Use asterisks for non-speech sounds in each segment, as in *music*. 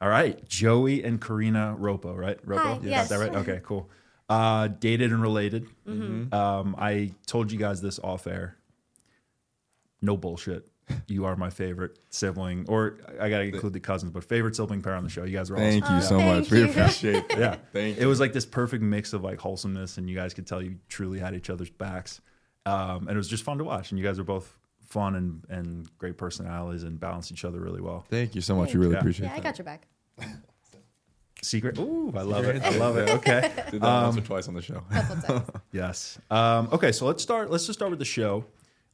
All right, Joey and Corrina Roppo, right? Roppo, Hi, Got yes. that right? Okay, cool. Uh, dated and related. Mm-hmm. Um, I told you guys this off air. No bullshit. You are my favorite sibling, or I gotta include the cousins, but favorite sibling pair on the show. You guys are awesome. Thank you Oh, so thank much. We you. appreciate *laughs* that. Yeah, Thank you. it was like this perfect mix of like wholesomeness, and you guys could tell you truly had each other's backs, um, and it was just fun to watch. And you guys are both fun and and great personalities, and balance each other really well. Thank you so much. We really Yeah. appreciate Yeah, I that. got your back. *laughs* Secret. Ooh, I love it. I love it. Okay. *laughs* Did that once or twice on the show. *laughs* Couple times. Yes. Um, okay, so let's start. Let's just start with the show,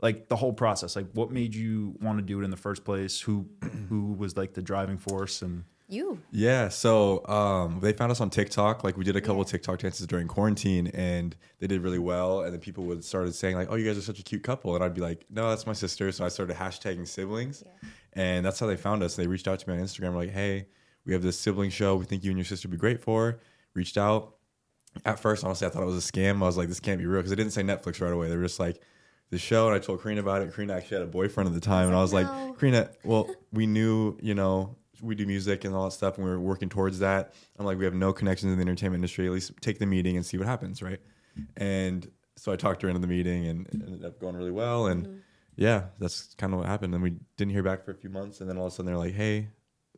like the whole process. Like, what made you want to do it in the first place? Who, *clears throat* who was like the driving force? And You. Yeah, so um, they found us on TikTok. Like we did a couple Yeah. of TikTok dances during quarantine, and they did really well. And then people would started saying like, "Oh, you guys are such a cute couple," and I'd be like, "No, that's my sister." So I started hashtagging siblings, Yeah. and that's how they found us. They reached out to me on Instagram, like, "Hey, we have this sibling show. We think you and your sister would be great for." Reached out. At first, honestly, I thought it was a scam. I was like, "This can't be real," because they didn't say Netflix right away. They were just like. The show, and I told Corrina about it. Corrina actually had a boyfriend at the time, and I was like, like, Corrina, well, we knew, you know, we do music and all that stuff, and we are working towards that. I'm like, we have no connections in the entertainment industry. At least take the meeting and see what happens, right? And so I talked her into the meeting, and it ended up going really well. And Mm-hmm. yeah, that's kind of what happened. And we didn't hear back for a few months, and then all of a sudden they're like, hey,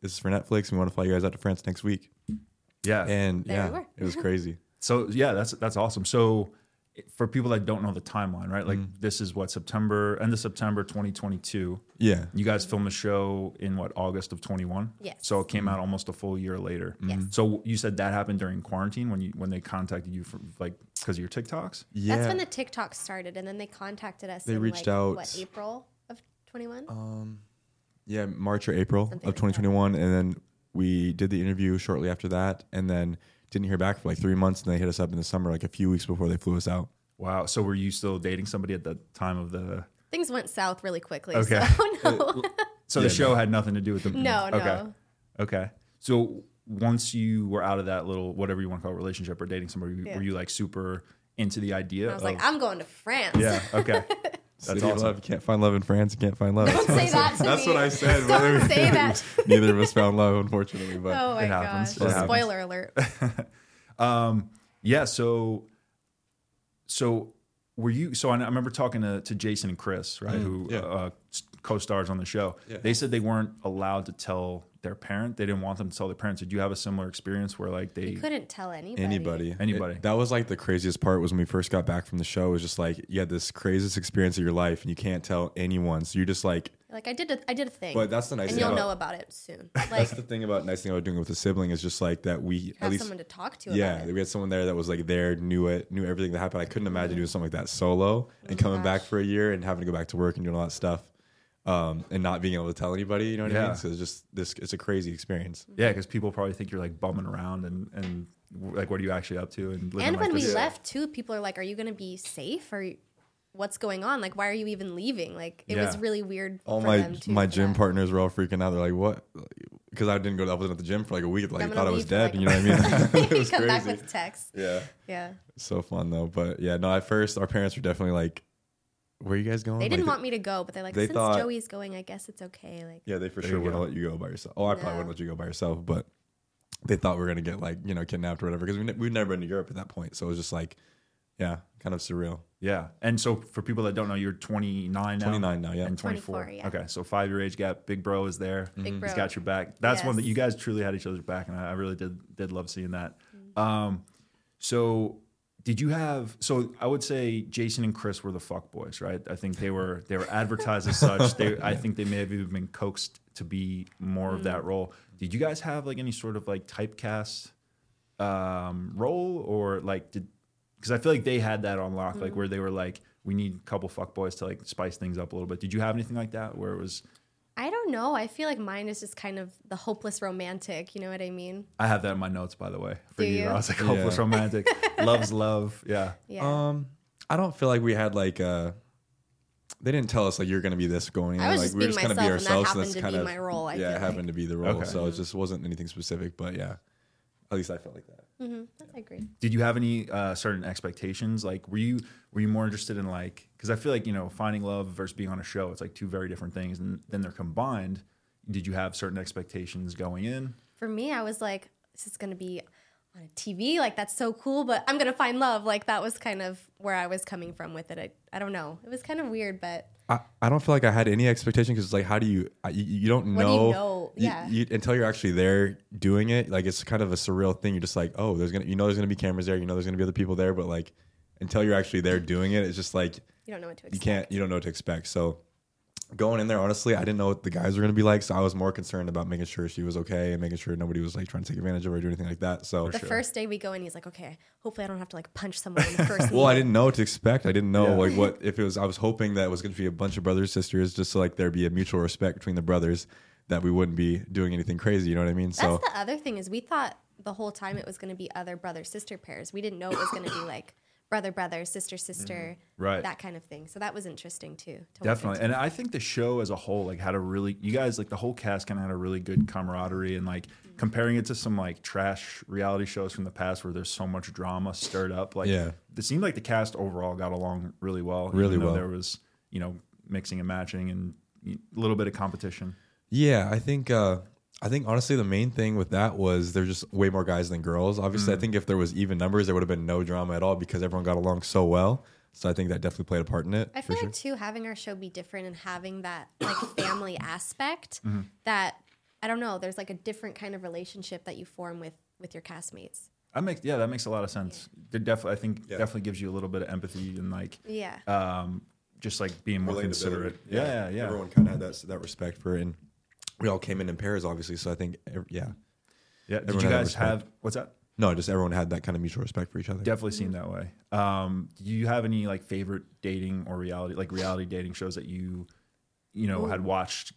this is for Netflix. We want to fly you guys out to France next week. yeah, And There yeah, were. it was crazy. *laughs* so yeah, that's that's awesome. So for people that don't know the timeline, right? Like, Mm-hmm. this is what September, end of September, 2022. Yeah. You guys filmed the show in what August of 21. Yes. So it came out almost a full year later. Yes. So you said that happened during quarantine when you when they contacted you for like because of your TikToks. Yeah. That's when the TikTok started, and then they contacted us. They in reached like, out- What April of 21? Um, yeah, March or April Something of like that. 2021, and then we did the interview shortly after that, and then didn't hear back for like three months, and they hit us up in the summer, like a few weeks before they flew us out. Wow. So were you still dating somebody at the time of the? Things went south really quickly. Okay. *laughs* Uh, so no, So Yeah, the show had nothing to do with the. no, no. Okay. Okay. So once you were out of that little whatever you want to call it, relationship or dating somebody, Yeah. were you like super into the idea? I was of, like, I'm going to France. yeah. Okay. *laughs* City That's of awesome. love. You can't find love in France. You can't find love. Don't say that to That's me. what I said. Don't say that. *laughs* Neither of us found love, unfortunately. But Oh my It happens. gosh. It happens. Spoiler alert. *laughs* Um, yeah. So, so were you? So I, I remember talking to, to Jason and Chris, right, who Mm, yeah. uh, s- co-stars on the show. Yeah. They said they weren't allowed to tell their parent. They didn't want them to tell their parents. Did you have a similar experience where like they? You couldn't tell anybody. anybody, Anybody. It- that was like the craziest part was when we first got back from the show. It was just like you had this craziest experience of your life, and you can't tell anyone. So you're just like, Like I did, a, I did a thing. but that's the nice and thing. you'll about, know about it soon. *laughs* That's the thing about nice thing about doing it with a sibling is just like that we at least someone to talk to. yeah about it. we had someone there that was like there knew it knew everything that happened. I couldn't imagine mm-hmm. doing something like that solo and coming oh back for a year and having to go back to work and doing all that stuff. Um, and not being able to tell anybody, you know what I mean? So it's just this. It's a crazy experience. Yeah, because people probably think you're like bumming around and and like what are you actually up to and living And like when we this. left too, people are like, "Are you going to be safe? Or what's going on? Like, why are you even leaving?" Like, it was really weird. All for my them, too, my gym that. partners were all freaking out. They're like, "What?" Because I didn't go. To, I wasn't at the gym for like a week. Like I'm thought I was dead. like, you know what I mean? *laughs* *laughs* it you was come back crazy. with texts. Yeah, Yeah, so fun though. But yeah, no. At first, our parents were definitely like, "Where are you guys going?" they didn't Like, want me to go, but they're like, they "Since thought- Joey's going, I guess it's okay." Like, Yeah, they for sure wouldn't let you go by yourself. Oh, I probably wouldn't let you go by yourself, but they thought we were gonna get like you know kidnapped or whatever because we ne- we'd never been to Europe at that point, so it was just like, yeah, kind of surreal. Yeah, and so for people that don't know, you're 29 now. 29 now, yeah. and 24. 24, yeah. Okay, so five year age gap. Big bro is there. Big bro. He's got your back. That's one that you guys truly had each other's back, and I, I really did did love seeing that. Mm-hmm. Um, so did you have? So I would say Jason and Chris were the fuck boys, right? I think they were they were advertised as such. They, I think they may have even been coaxed to be more of Mm. that role. Did you guys have like any sort of like typecast um, role, or like did? Because I feel like they had that on lock, Mm. like where they were like, we need a couple fuck boys to like spice things up a little bit. Did you have anything like that where it was? I don't know. I feel like mine is just kind of the hopeless romantic. You know what I mean? I have that in my notes, by the way, for Do you. you? I was like, hopeless Yeah. romantic, *laughs* loves love. Yeah. Yeah. Um, I don't feel like we had like uh They didn't tell us like you're gonna be this going. I was like just we were being just gonna be myself, and that ourselves. happened that's to kind be of my role, I yeah, feel it happened to be the role. Okay. So it just wasn't anything specific. But yeah, at least I felt like that. hmm I agree. Did you have any uh, certain expectations? Like, were you were you more interested in like? Because I feel like you know, finding love versus being on a show, it's like two very different things, and then they're combined. Did you have certain expectations going in? for me, I was like, this is gonna be on a TV, like that's so cool, but I'm gonna find love. Like that was kind of where I was coming from with it. I, I don't know. It was kind of weird, but I, I don't feel like I had any expectation because it's like, how do you, you, you don't What do know, you know? you- Yeah. you- until you're actually there doing it. Like, it's kind of a surreal thing. You're just like, oh, there's going to, you know, there's going to be cameras there. You know, there's going to be other people there. But like, until you're actually there doing it, it's just like, you don't know what to expect. you can't, you don't know what to expect. So going in there, honestly, I didn't know what the guys were going to be like. So I was more concerned about making sure she was okay and making sure nobody was like trying to take advantage of her or do anything like that. So, The first day we go in, he's like, okay, hopefully I don't have to like punch someone in the first. *laughs* well, I didn't know what to expect. I didn't know Yeah. like what *laughs* if it was. I was hoping that it was going to be a bunch of brothers sisters, just so like there'd be a mutual respect between the brothers, that we wouldn't be doing anything crazy. You know what I mean? That's So the other thing is we thought the whole time it was going to be other brother sister pairs. We didn't know it was going to be like brother brother sister sister Right. that kind of thing. So that was interesting too. to Definitely. And I think the show as a whole, like, had a really, you guys, like, the whole cast kind of had a really good camaraderie and, like, comparing it to some, like, trash reality shows from the past where there's so much drama stirred up. Like, Yeah. it seemed like the cast overall got along really well. Really though well. There was, you know, mixing and matching and a little bit of competition. yeah, I think uh, I think honestly the main thing with that was there's just way more guys than girls. Obviously, Mm. I think if there was even numbers, there would have been no drama at all because everyone got along so well. So I think that definitely played a part in it. I for feel sure. like too having our show be different and having that like *coughs* family aspect Mm-hmm. that I don't know. There's like a different kind of relationship that you form with with your castmates. That makes, yeah, that makes a lot of sense. It definitely, I think, Yeah. definitely gives you a little bit of empathy and, like, Yeah. um, just like being more considerate. Yeah, yeah, yeah. Everyone kind of had that that respect for it, and we all came in in pairs, obviously. So I think, ev- yeah, yeah. Did everyone you guys have, what's that? no, just everyone had that kind of mutual respect for each other. Definitely seemed that way. Um, do you have any like favorite dating or reality, like reality dating shows that you, you know, had watched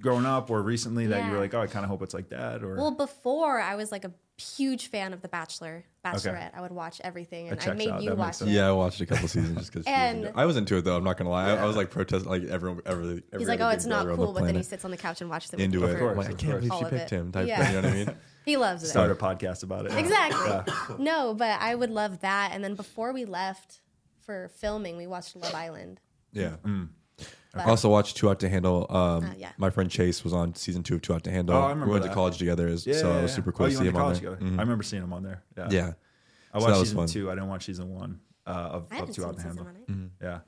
growing up or recently that you were like, oh, I kind of hope it's like that, or Well, before I was like a huge fan of The Bachelor, Bachelorette. I would watch everything, and I made out. you That watch it. Yeah, I watched a couple seasons just because. And- I was into it though. I'm not gonna lie. I, I was like protesting, like everyone. Every, every He's like, oh, it's not brother on the cool, but then he sits on the couch and watches it. into with it. me course, I'm like, I of can't course. believe she picked him. Type Yeah. thing, you know what I mean? *laughs* He loves it. start a podcast about it. Exactly. *laughs* No, but I would love that. And then before we left for filming, we watched Love Island. Yeah. But- I also watched Too Hot to Handle. Um, Uh, yeah. My friend Chase was on season two of Too Hot to Handle. Oh, I remember we went that. to college together, as, Yeah, so yeah, it was yeah. super cool Oh, to see him to on there. together. Mhm. I remember seeing him on there. Yeah, Yeah. I So watched that was season fun. two. I didn't watch season one uh, of, I of Too Hot to Handle. one. either. Yeah,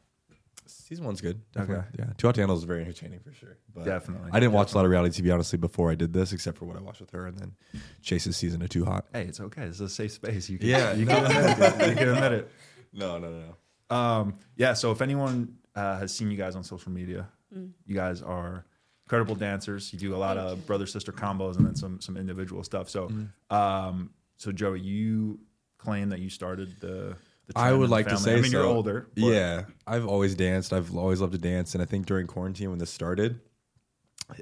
Season one's good. Definitely. Okay. Yeah. Two Out to Handle is very entertaining for sure. But Definitely, I didn't watch a lot of reality TV honestly before I did this, except for what I watched with her, and then Chase's season of Too Hot. hey, it's okay. It's a safe space. You can, Yeah, you no. can *laughs* admit it. You can admit it. No, no, no, no. Um, yeah. So if anyone uh, has seen you guys on social media, Mm. you guys are incredible dancers. You do a lot Thank of you. brother sister combos and then some some individual stuff. So, Mm-hmm. um, so Joey, you claim that you started the. the I would in the like to say I mean, you're older. but- Yeah, I've always danced. I've always loved to dance, and I think during quarantine when this started,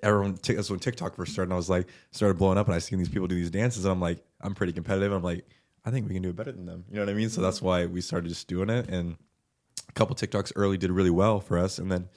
everyone t- that's when TikTok first started. And I was like, started blowing up, and I seen these people do these dances, and I'm like, I'm pretty competitive. I'm like, I think we can do it better than them. You know what I mean? So that's why we started just doing it, and a couple TikToks early did really well for us, and then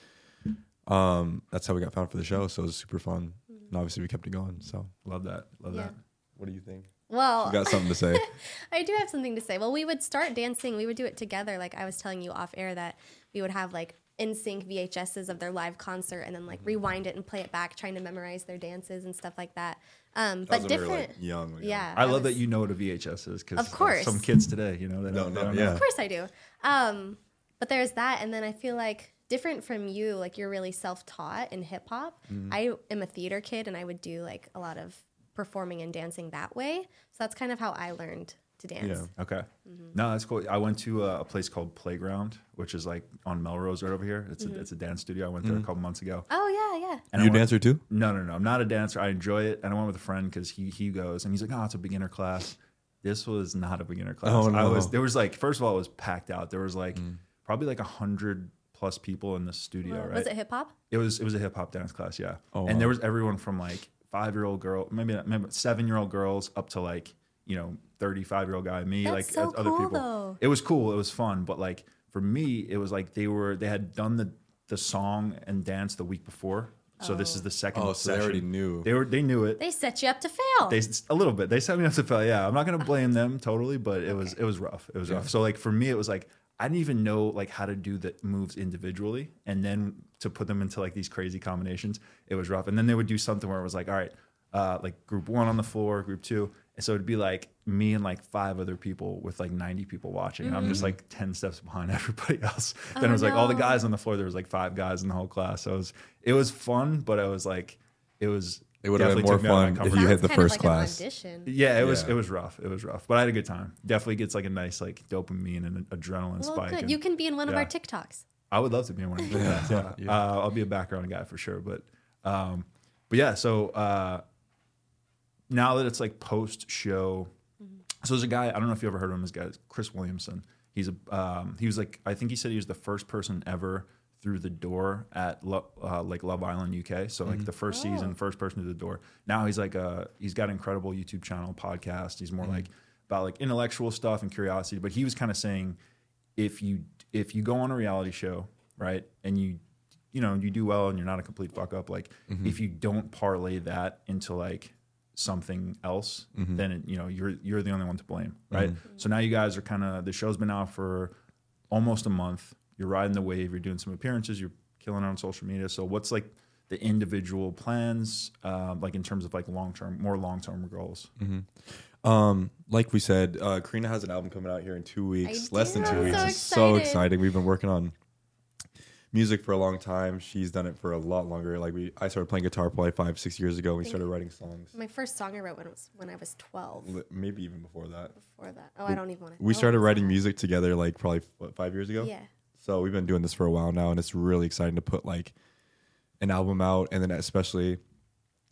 um, that's how we got found for the show. So it was super fun, and obviously we kept it going. So Love that. Love Yeah. that. what do you think? Well, You got something to say? *laughs* I do have something to say. Well, we would start dancing. We would do it together. Like I was telling you off air that we would have like in sync VHSs of their live concert and then like rewind it and play it back, trying to memorize their dances and stuff like that. Um, but different. young. yeah, I love was- that you know what a VHS is because Of course. some kids today, you know, they don't, no, they don't yeah. know. Of course I do. Um, but there's that, and then I feel like different from you, like you're really self-taught in hip hop. Mm-hmm. I am a theater kid, and I would do like a lot of performing and dancing that way. So that's kind of how I learned to dance. Yeah. Okay. Mm-hmm. No, that's cool. I went to a, a place called Playground, which is like on Melrose right over here. It's Mm-hmm. a, it's a dance studio. I went there a couple months ago. Oh yeah, yeah. And you I a went- dancer too? No, no, no. I'm not a dancer. I enjoy it. And I went with a friend because he he goes and he's like, oh, it's a beginner class. This was not a beginner class. Oh, I no. Mm. was there was like first of all it was packed out. There was like probably like a hundred plus people in the studio. Well, right? Was it hip hop? It was it was a hip hop dance class, yeah. Oh, and wow. there was everyone from like five year old girl, maybe maybe seven year old girls up to like you know thirty five year old guy, me, That's like so other cool, people. though. It was cool. It was fun, but like for me, it was like they were they had done the the song and dance the week before, so this is oh. the second. Oh, so they already knew. They were they knew it. They set you up to fail. They a little bit. They set me up to fail. Yeah, I'm not gonna ah. blame them totally, but it was it was rough. It was rough. So like for me, it was like I didn't even know like how to do the moves individually, and then to put them into like these crazy combinations, it was rough. And then they would do something where it was like, all right, uh, like group one on the floor, group two. And so it'd be like me and like five other people with like 90 people watching. And I'm just like 10 steps behind *laughs* everybody else. then Oh, it was like all the guys on the floor. There was like five guys in the whole class. So it was, it was fun, but it was like, it was, It would have been more took me out of my fun if you zone. hit the Sounds kind of first like class. Yeah, it was it was rough. It was rough, but I had a good time. Definitely gets like a nice like dopamine and an adrenaline Well, spike. good. and You can be in one of our. TikToks. I would love to be in one of *laughs* those. Yeah, yeah. Yeah. Uh, I'll be a background guy for sure. But um, but yeah. So uh, now that it's like post show, so there's a guy. I don't know if you ever heard of him. This guy, Chris Williamson. He's a um, he was like I think he said he was the first person ever through the door at Lo- uh, like Love Island UK. So like mm-hmm. the first oh. season, Oh. first person to the door. Now he's like a he's got an incredible YouTube channel, podcast. He's more mm-hmm. like about like intellectual stuff and curiosity. But he was kind of saying if you if you go on a reality show, right, and you you know you do well and you're not a complete fuck up, like mm-hmm. if you don't parlay that into like something else, then it, you know you're you're the only one to blame, right? So now you guys are kind of the show's been out for almost a month. You're riding the wave. You're doing some appearances. You're killing it on social media. So what's like the individual plans, um, like in terms of like long term, more long term goals? Um, like we said, uh, Corrina has an album coming out here in two weeks, I less do. than 2 I'm weeks. so It's so exciting. We've been working on music for a long time. She's done it for a lot longer. Like we, I started playing guitar probably five, six years ago. We started writing songs, My first song I wrote when I was when I was 12. Li- maybe even before that. Before that, oh, I don't even want to. We started writing music together like probably what five years ago. Yeah. So we've been doing this for a while now, and it's really exciting to put like an album out, and then especially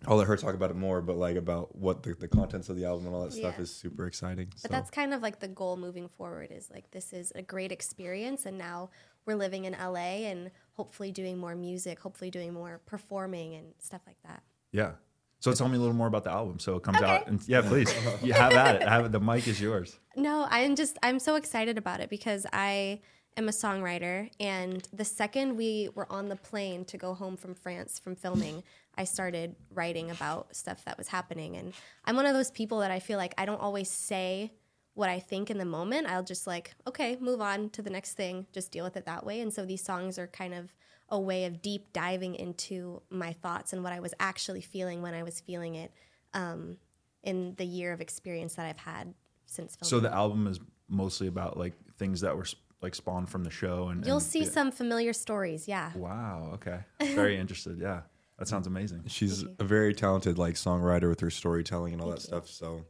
I'll let her talk about it more, but like about what the, the contents of the album and all that stuff is super exciting. But so. that's kind of like the goal moving forward is like this is a great experience and now we're living in LA and hopefully doing more music, hopefully doing more performing and stuff like that. Yeah. So tell me a little more about the album. So it comes Okay. out, and yeah, please, you have at it. Have it. The mic is yours. No, I'm just I'm so excited about it because I am a songwriter and the second we were on the plane to go home from France from filming, I started writing about stuff that was happening and I'm one of those people that I feel like I don't always say what I think in the moment. I'll just like, okay, move on to the next thing, just deal with it that way. And so these songs are kind of a way of deep diving into my thoughts and what I was actually feeling when I was feeling it um, in the year of experience that I've had since filming. So the album is mostly about like things that were like spawned from the show, and You'll and- see yeah. some familiar stories, yeah. Wow. Okay. Very *laughs* interested. Yeah. That sounds amazing. She's a very talented like songwriter with her storytelling and all that stuff. So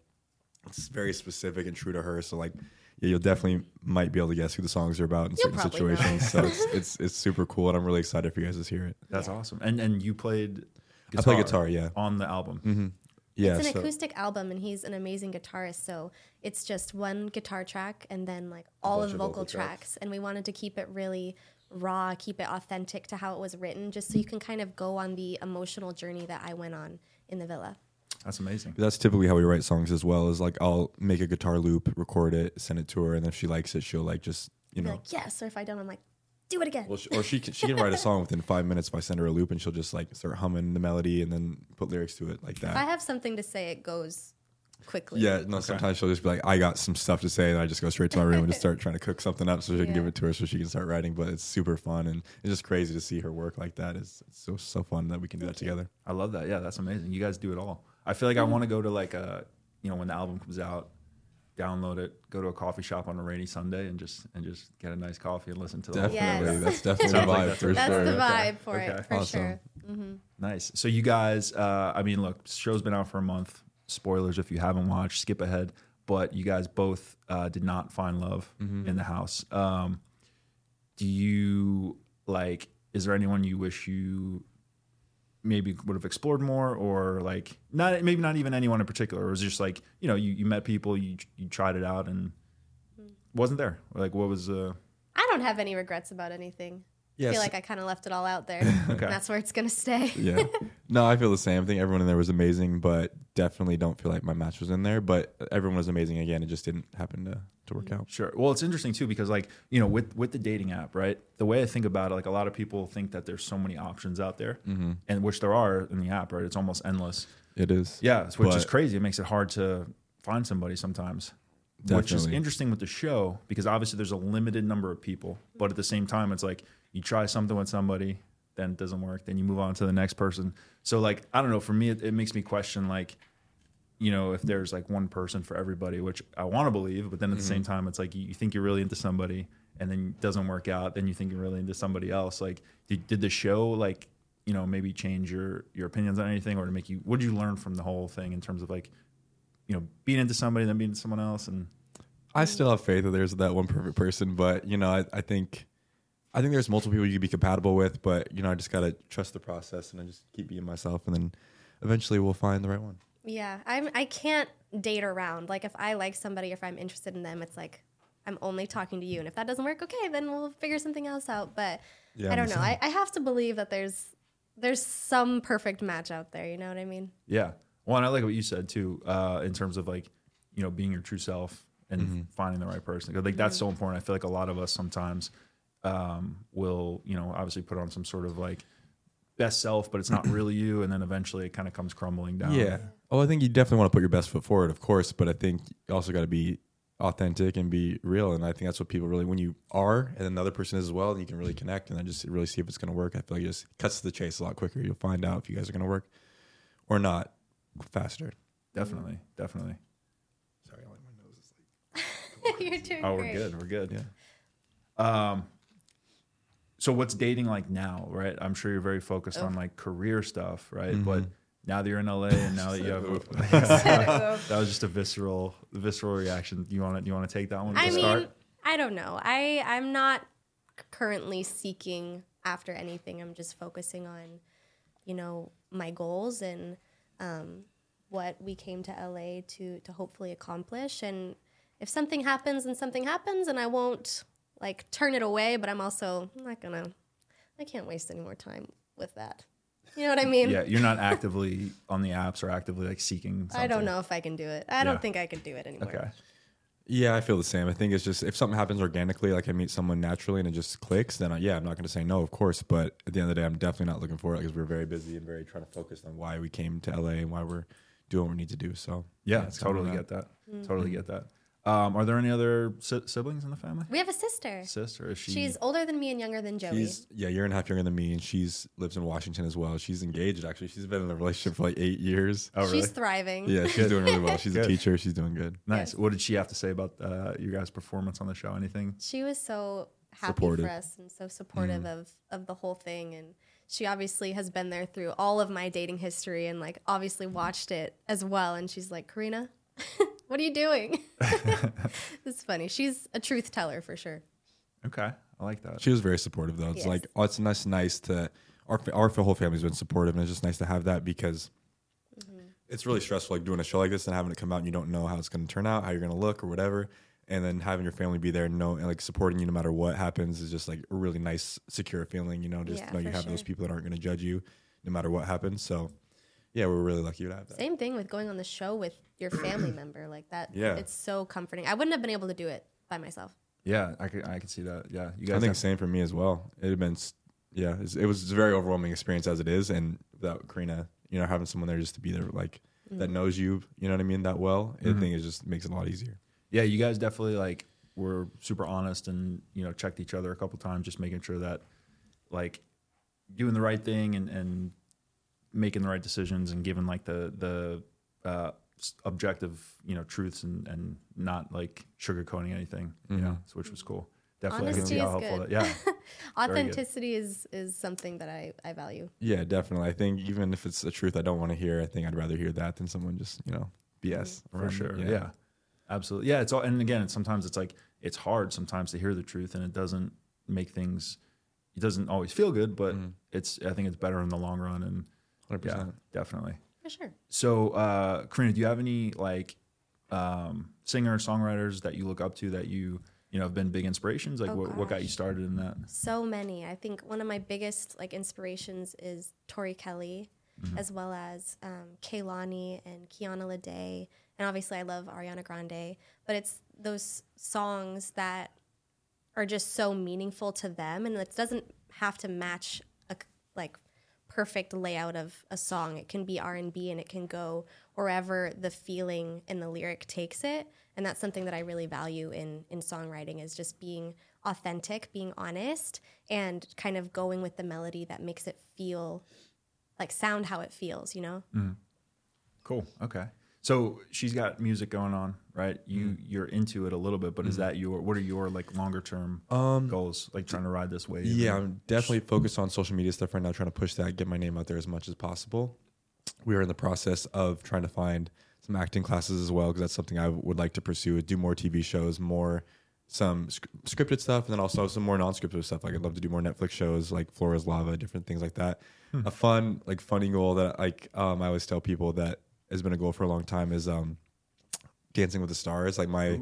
it's very specific and true to her. So like, yeah, you'll definitely might be able to guess who the songs are about in You'll certain probably know. situations. so it's, *laughs* it's it's super cool, and I'm really excited for you guys to hear it. That's awesome. And and you played. I play guitar, yeah. On the album. Mm-hmm. Yeah, it's an so- acoustic album and he's an amazing guitarist, so it's just one guitar track and then like all of the vocal, vocal tracks. tracks. And we wanted to keep it really raw, keep it authentic to how it was written, just so you can kind of go on the emotional journey that I went on in the villa. That's amazing. That's typically how we write songs as well. Is like I'll make a guitar loop, record it, send it to her, and if she likes it, she'll like just you Be know. like, yes, or if I don't, I'm like, do it again. Well, she, or she can, she can write a song within five minutes if I send her a loop, and she'll just like start humming the melody and then put lyrics to it like that. if I have something to say, it goes quickly. Yeah, no. Sometimes she'll just be like, "I got some stuff to say," and I just go straight to my room and just start trying to cook something up so she can give it to her so she can start writing. But it's super fun and it's just crazy to see her work like that. It's, it's so so fun that we can do that together. I love that. Yeah, that's amazing. You guys do it all. I feel like I want to go to like a, you know, when the album comes out, download it, go to a coffee shop on a rainy Sunday, and just and just get a nice coffee and listen to the whole Definitely, Yes. that's *laughs* definitely the vibe for what- That's sure. the Okay. vibe for Okay. it, for Awesome. sure. Nice. So you guys, uh, I mean, look, show's been out for a month. Spoilers if you haven't watched, skip ahead. But you guys both uh, did not find love in the house. Um, do you like? Is there anyone you wish you maybe would have explored more, or like not maybe not even anyone in particular, it was just like you know you, you met people, you you tried it out and wasn't there? Like what was? Uh, I don't have any regrets about anything. I Yes. feel like I kind of left it all out there. *laughs* Okay. And that's where it's going to stay. yeah. *laughs* No, I feel the same. I think everyone in there was amazing, but definitely don't feel like my match was in there. But everyone was amazing again. It just didn't happen to, to work out. Sure. Well, it's interesting too because like you know with with the dating app, right? The way I think about it, like a lot of people think that there's so many options out there, Mm-hmm. and which there are in the app, right? It's almost endless. It is. Yeah, it's- which is crazy. It makes it hard to find somebody sometimes. Which is interesting with the show because obviously there's a limited number of people, but at the same time, it's like you try something with somebody, then it doesn't work. Then you move on to the next person. So like I don't know. For me, it, it makes me question like, you know, if there's like one person for everybody, which I want to believe, but then at the mm-hmm. same time, it's like you, you think you're really into somebody, and then it doesn't work out. Then you think you're really into somebody else. Like, did, did the show like you know maybe change your your opinions on anything, or to make you? What did you learn from the whole thing in terms of like, you know, being into somebody, then being into someone else, and I still have faith that there's that one perfect person, but you know, I, I think I think there's multiple people you could be compatible with, but you know, I just gotta trust the process and I just keep being myself, and then eventually we'll find the right one. Yeah, I'm. I can't date around. Like if I like somebody, if I'm interested in them, it's like I'm only talking to you. And if that doesn't work, okay, then we'll figure something else out. But Yeah, I don't know. I, I have to believe that there's there's some perfect match out there. You know what I mean? Yeah. Well, and I like what you said too, uh, in terms of like, you know, being your true self and finding the right person. 'Cause, Like that's so important. I feel like a lot of us sometimes um, will, you know, obviously put on some sort of like best self, but it's not *clears throat* really you, and then eventually it kind of comes crumbling down. Yeah. Oh, I think you definitely want to put your best foot forward, of course, but I think you also got to be authentic and be real. And I think that's what people really, when you are, and then the other person is as well, then you can really connect and then just really see if it's going to work. I feel like it just cuts to the chase a lot quicker. You'll find out if you guys are going to work or not faster. Definitely. Definitely. Sorry, my nose is like. *laughs* *laughs* You're doing Oh, we're great. good. We're good. Yeah. Um, so what's dating like now, right? I'm sure you're very focused on like career stuff, right? Mm-hmm. But now that you're in LA and *laughs* now that you have *laughs* Oof. that was just a visceral visceral reaction. You want to you want to take that one to I mean, start? I don't know. I I'm not currently seeking after anything. I'm just focusing on, you know, my goals and um, what we came to LA to to hopefully accomplish. And if something happens, and something happens, and I won't like turn it away. But I'm also not gonna. I can't waste any more time with that. You know what I mean? Yeah, you're not actively on the apps or actively like seeking. Something. *laughs* I don't know if I can do it. I Yeah. don't think I can do it anymore. Okay. Yeah, I feel the same. I think it's just if something happens organically, like I meet someone naturally and it just clicks, then I, yeah, I'm not going to say no, of course. But at the end of the day, I'm definitely not looking for it because we're very busy and very trying to focus on why we came to LA and why we're doing what we need to do. So Yeah, it's kinda totally that. get that. Mm. Totally get that. Um, are there any other si- siblings in the family? We have a sister. Sister? Is she? She's older than me and younger than Joey. She's yeah, a year and a half younger than me, and she's lives in Washington as well. She's engaged actually. She's been in a relationship for like eight years. oh, really? She's thriving. Yeah, she's doing really well. *laughs* She's a Good. teacher. She's doing good. nice. Yes. What did she have to say about uh, your guys' performance on the show? Anything? She was so happy Supportive. for us and so supportive of of the whole thing and she obviously has been there through all of my dating history and like obviously watched it as well and she's like, "Corrina, *laughs* what are you doing?" *laughs* *laughs* it's funny. She's a truth teller for sure. Okay, I like that. She was very supportive though. It's Yes. like oh, it's nice, nice to our our whole family's been supportive, and it's just nice to have that because mm-hmm. it's really stressful, like doing a show like this and having it come out, and you don't know how it's going to turn out, how you're going to look, or whatever. And then having your family be there and know and like supporting you no matter what happens is just like a really nice, secure feeling. You know, just Yeah, know you for have those people that aren't going to judge you no matter what happens. So, yeah, we're really lucky to have that. Same thing with going on the show with your family *clears throat* member like that. Yeah. It's so comforting. I wouldn't have been able to do it by myself. Yeah, I could I can see that. Yeah, you guys. I think have- same for me as well. It had been, yeah, it's- it was a very overwhelming experience as it is, and without Corrina, you know, having someone there just to be there, like that mm-hmm. knows you, you know what I mean, that well, I mm-hmm. think it just makes it a lot easier. yeah, you guys definitely like were super honest and you know checked each other a couple times, just making sure that like doing the right thing and and making the right decisions and giving like the the uh, objective you know truths and and not like sugarcoating anything, you know, so which was cool. Definitely, I can Honesty see how is helpful. good. That, yeah, *laughs* good. Authenticity is is something that I I value. Yeah, definitely. I think even if it's a truth I don't want to hear, I think I'd rather hear that than someone just, you know, BS. for around me. sure. Yeah. absolutely. Yeah, it's all. And again, it's, sometimes it's like it's hard sometimes to hear the truth, and it doesn't make things. It doesn't always feel good, but it's. I think it's better in the long run, and 100%. yeah, definitely. For sure. So, uh, Corrina, do you have any like um, singer songwriters that you look up to that you you know have been big inspirations? Like, Oh, what, what got you started in that? So many. I think one of my biggest like inspirations is Tori Kelly, as well as um, Kehlani and Kiana Lede, and obviously I love Ariana Grande. But it's those songs that are just so meaningful to them, and it doesn't have to match a c- like perfect layout of a song. It can be R and it can go wherever the feeling and the lyric takes it. And that's something that I really value in in songwriting is just being authentic, being honest, and kind of going with the melody that makes it feel like sound how it feels, you know? Mm-hmm. Cool. Okay. So she's got music going on, right? You Mm-hmm. you're into it a little bit, but is that your what are your like longer term goals? Like trying to ride this wave? Um, Yeah, I'm definitely focused on social media stuff right now, trying to push that, get my name out there as much as possible. We are in the process of trying to find some acting classes as well, because that's something I would like to pursue. Do more TV shows, more some sc- scripted stuff, and then also some more non-scripted stuff. Like I'd love to do more Netflix shows, like Floor Is Lava, different things like that. Hmm. A fun, like funny goal that like um, I always tell people that has been a goal for a long time is um, Dancing with the Stars. Like my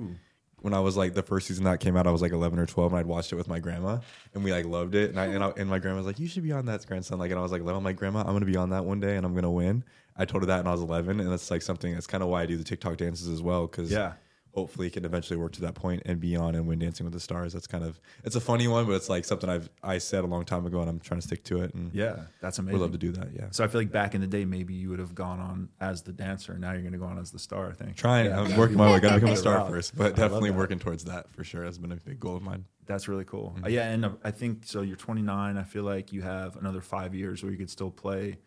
when I was like the first season that came out, I was like 11 or 12, and I'd watched it with my grandma, and we like loved it. And I and, I, and my grandma was like, "You should be on that, grandson." Like, and I was like, "I'm like grandma, I'm gonna be on that one day, and I'm gonna win." I told her that when I was 11, and that's like something. That's kind of why I do the TikTok dances as well, because Yeah. Hopefully can eventually work to that point and beyond and win Dancing with the Stars. That's kind of it's a funny one, but it's like something I've I said a long time ago, and I'm trying to stick to it. And Yeah, that's amazing. I would love to do that. Yeah. So I feel like back in the day, maybe you would have gone on as the dancer. Now you're going to go on as the star. I think. Trying, Yeah, I'm that'd working my way. Got to become a star first, but definitely working towards that for sure has been a big goal of mine. That's really cool. Mm-hmm. Uh, yeah, and uh, I think so. You're 29. I feel like you have another five years where you could still play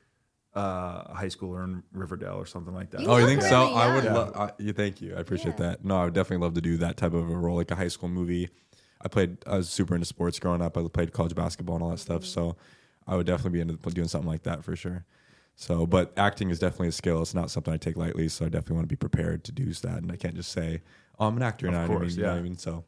uh, a high schooler in Riverdale or something like that. You Oh, you look think so? really I would young. love. I- You thank you. I appreciate Yeah. that. No, I would definitely love to do that type of a role, like a high school movie. I played. I was super into sports growing up. I played college basketball and all that stuff. So I would definitely be into doing something like that for sure. So, but acting is definitely a skill. It's not something I take lightly. So I definitely want to be prepared to do that, and I can't just say, "Oh, I'm an actor." Of now. you know what I course, mean? You know what yeah. I mean? So,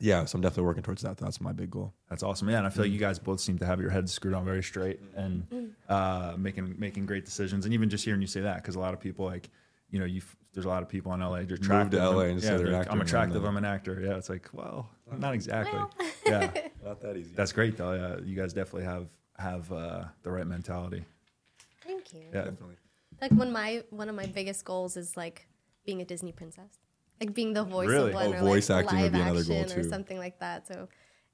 yeah. So I'm definitely working towards that. That's my big goal. That's awesome. Yeah, and I feel like you guys both seem to have your heads screwed on very straight and uh, making making great decisions. And even just hearing you say that, because a lot of people like, you know, you there's a lot of people in LA just Move to LA and yeah, they're like, I'm attractive. I'm an actor. Yeah, it's like, well, not exactly. Well. yeah, *laughs* Not that easy. that's great though. Yeah, you guys definitely have have uh, the right mentality. Thank you. Yeah, definitely. Like when my one of my biggest goals is like being a Disney princess, like being the voice Really? of one Oh, or voice like acting would live be another goal, action or something like that. So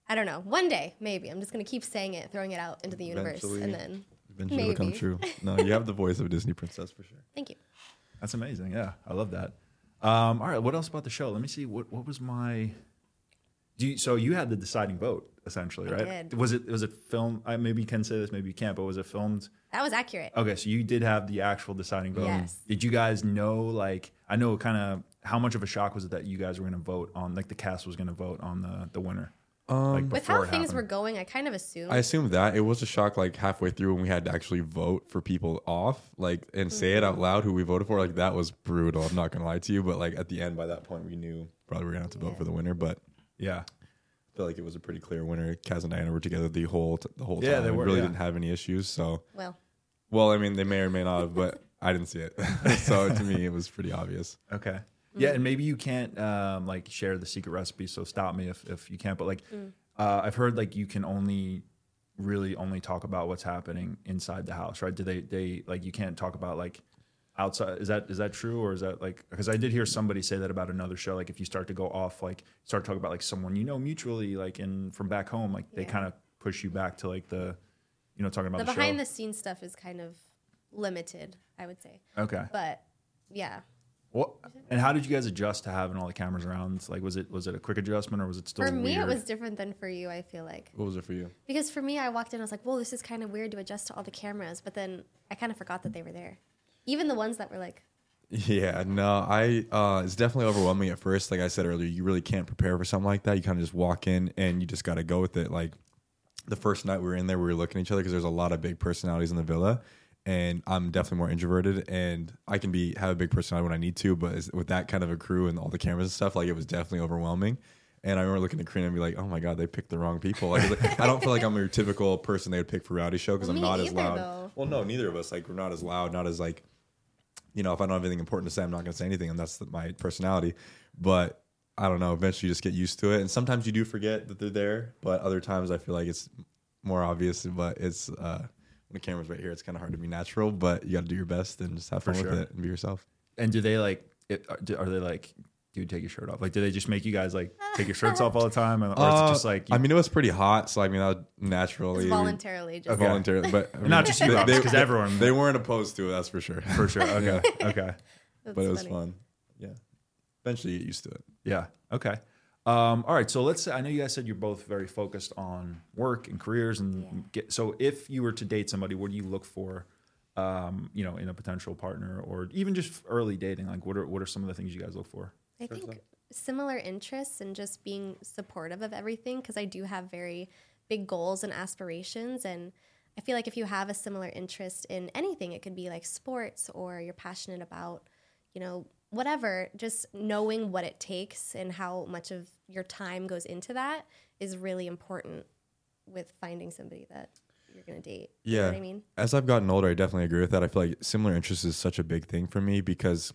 I don't know. One day, maybe I'm just gonna keep saying it, throwing it out into the universe, Eventually. and then Eventually, it'll come true. No, you have the voice of a Disney princess for sure. thank you. That's amazing. Yeah, I love that. Um, all right, what else about the show? Let me see. What what was my? Do you, so you had the deciding vote essentially, I right? did. Was it was it filmed? I maybe you can say this, maybe you can't. But was it filmed? That was accurate. Okay, so you did have the actual deciding vote. Yes. Did you guys know? Like, I know kind of how much of a shock was it that you guys were going to vote on? Like, the cast was going to vote on the the winner. Um, like With how things happened. were going, I kind of assumed. I assumed that it was a shock like halfway through when we had to actually vote for people off, like and say it out Mm-hmm. loud who we voted for. Like that was brutal. I'm not gonna lie to you, but like at the end, by that point, we knew probably we are gonna have to vote Yeah. for the winner. But Yeah. I feel like it was a pretty clear winner. Kaz and Diana were together the whole t- the whole Yeah, time. they We really yeah. didn't have any issues. So well, well, I mean, they may or may not have, but I didn't see it. *laughs* so to me, it was pretty obvious. Okay. Yeah, and maybe you can't um, like share the secret recipe. So stop me if if you can't. But like, uh, I've heard like you can only really only talk about what's happening inside the house, right? Do they they like you can't talk about like outside? Is that is that true or is that like because I did hear somebody say that about another show. Like if you start to go off, like start talking about like someone you know mutually, like in from back home, like they kind of push you back to like the you know talking about the the, behind show. the scenes stuff is kind of limited, I would say. okay. But yeah, What and how did you guys adjust to having all the cameras around? Like, was it was it a quick adjustment or was it still for me, it was different than for you. I feel like What was it for you? because for me, I walked in, I was like, "Whoa, this is kind of weird to adjust to all the cameras," but then I kind of forgot that they were there. Even the ones that were like, *laughs* Yeah, no, I uh it's definitely overwhelming at first. Like I said earlier, you really can't prepare for something like that. You kind of just walk in and you just got to go with it. Like the first night we were in there, we were looking at each other because there's a lot of big personalities in the villa, and I'm definitely more introverted, and I can be have a big personality when I need to, but with that kind of a crew and all the cameras and stuff, like it was definitely overwhelming. And I remember looking at Corrina and be like, "Oh my god, they picked the wrong people." Like, I don't feel like I'm your typical person they would pick for reality show because Well, I'm not as loud. though. Well, no, neither of us. Like we're not as loud, not as like you know, if I don't have anything important to say, I'm not going to say anything, and that's the, my personality. But I don't know. Eventually, you just get used to it, and sometimes you do forget that they're there. But other times, I feel like it's more obvious. But it's uh, the camera's right here, it's kind of hard to be natural. But you got to do your best and just have For fun with sure. it and be yourself. and do they like? It, are do- are they like? Dude, take your shirt off. Like, do they just make you guys like take your shirts off all the time, or is it just Uh, like? You, I mean, it was pretty hot, so I mean, that would naturally it's voluntarily just Okay. voluntarily, but I mean, Not just you, because everyone They weren't opposed to it, that's for sure. for sure. Okay, *laughs* okay, That's but it was funny. fun. Yeah, eventually you get used to it. yeah, okay. Um, all right, so let's. say I know you guys said you're both very focused on work and careers, and Yeah. get. So if you were to date somebody, what do you look for? Um, you know, in a potential partner, or even just early dating. Like, what are what are some of the things you guys look for? I think similar interests and just being supportive of everything because I do have very big goals and aspirations. And I feel like if you have a similar interest in anything, it could be like sports or you're passionate about, you know, whatever, just knowing what it takes and how much of your time goes into that is really important with finding somebody that you're going to date. You know Yeah. what I mean? As I've gotten older, I definitely agree with that. I feel like similar interests is such a big thing for me because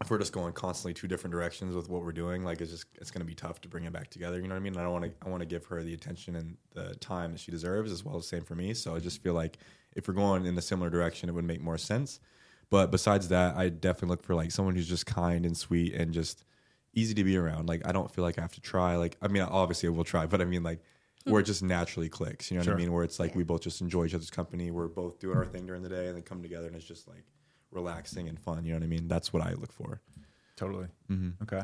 if we're just going constantly two different directions with what we're doing, like it's just it's gonna be tough to bring it back together. You know what I mean? And I don't want to I want to give her the attention and the time that she deserves, as well as same for me. So I just feel like if we're going in a similar direction, it would make more sense. But besides that, I definitely look for like someone who's just kind and sweet and just easy to be around. Like I don't feel like I have to try. Like I mean, obviously I will try, but I mean like where it just naturally clicks. You know what I mean? Where it's like Yeah. we both just enjoy each other's company. We're both doing our thing during the day and then come together and it's just like relaxing and fun. You know what I mean? That's what I look for. Totally. Mm-hmm. Okay.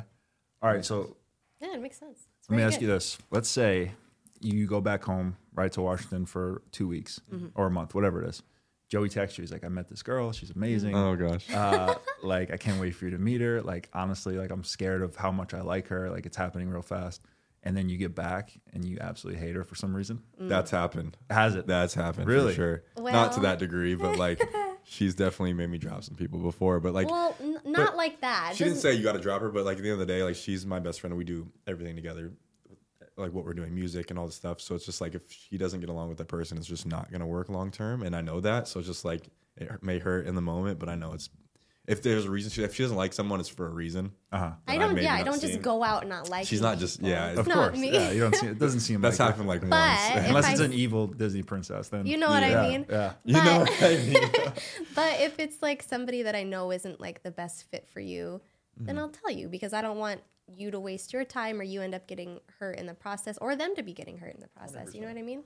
All right. So Yeah, it makes sense. It's let me very ask good. you this: Let's say you go back home, right to Washington for two weeks Mm-hmm. or a month, whatever it is. Joey texts you. He's like, "I met this girl. She's amazing. Oh gosh. uh, *laughs* like I can't wait for you to meet her. Like honestly, like I'm scared of how much I like her. Like it's happening real fast. And then you get back and you absolutely hate her for some reason. That's happened. Has it? That's happened Really? for sure. Not to that degree, but like *laughs* she's definitely made me drop some people before. But like well, n- not like that. she didn't Doesn't- say you got to drop her, but like at the end of the day, like she's my best friend and we do everything together, like what we're doing, music and all the stuff. So it's just like if she doesn't get along with that person, it's just not gonna work long term, and I know that. So it's just like it may hurt in the moment, but I know it's if there's a reason. She, if she doesn't like someone, it's for a reason. Uh huh. I don't. Yeah, I don't just seeing. go out and not like. She's not just- yeah, It's Of *laughs* not course. me. Yeah. You don't see. It doesn't seem That's like it. happened like But once. if unless I it's s- an evil Disney princess. Then You know what yeah, I mean? Yeah. you know But- what I mean? *laughs* *laughs* But if it's like somebody that I know isn't like the best fit for you, then Mm-hmm. I'll tell you because I don't want you to waste your time or you end up getting hurt in the process or them to be getting hurt in the process. You know what I mean?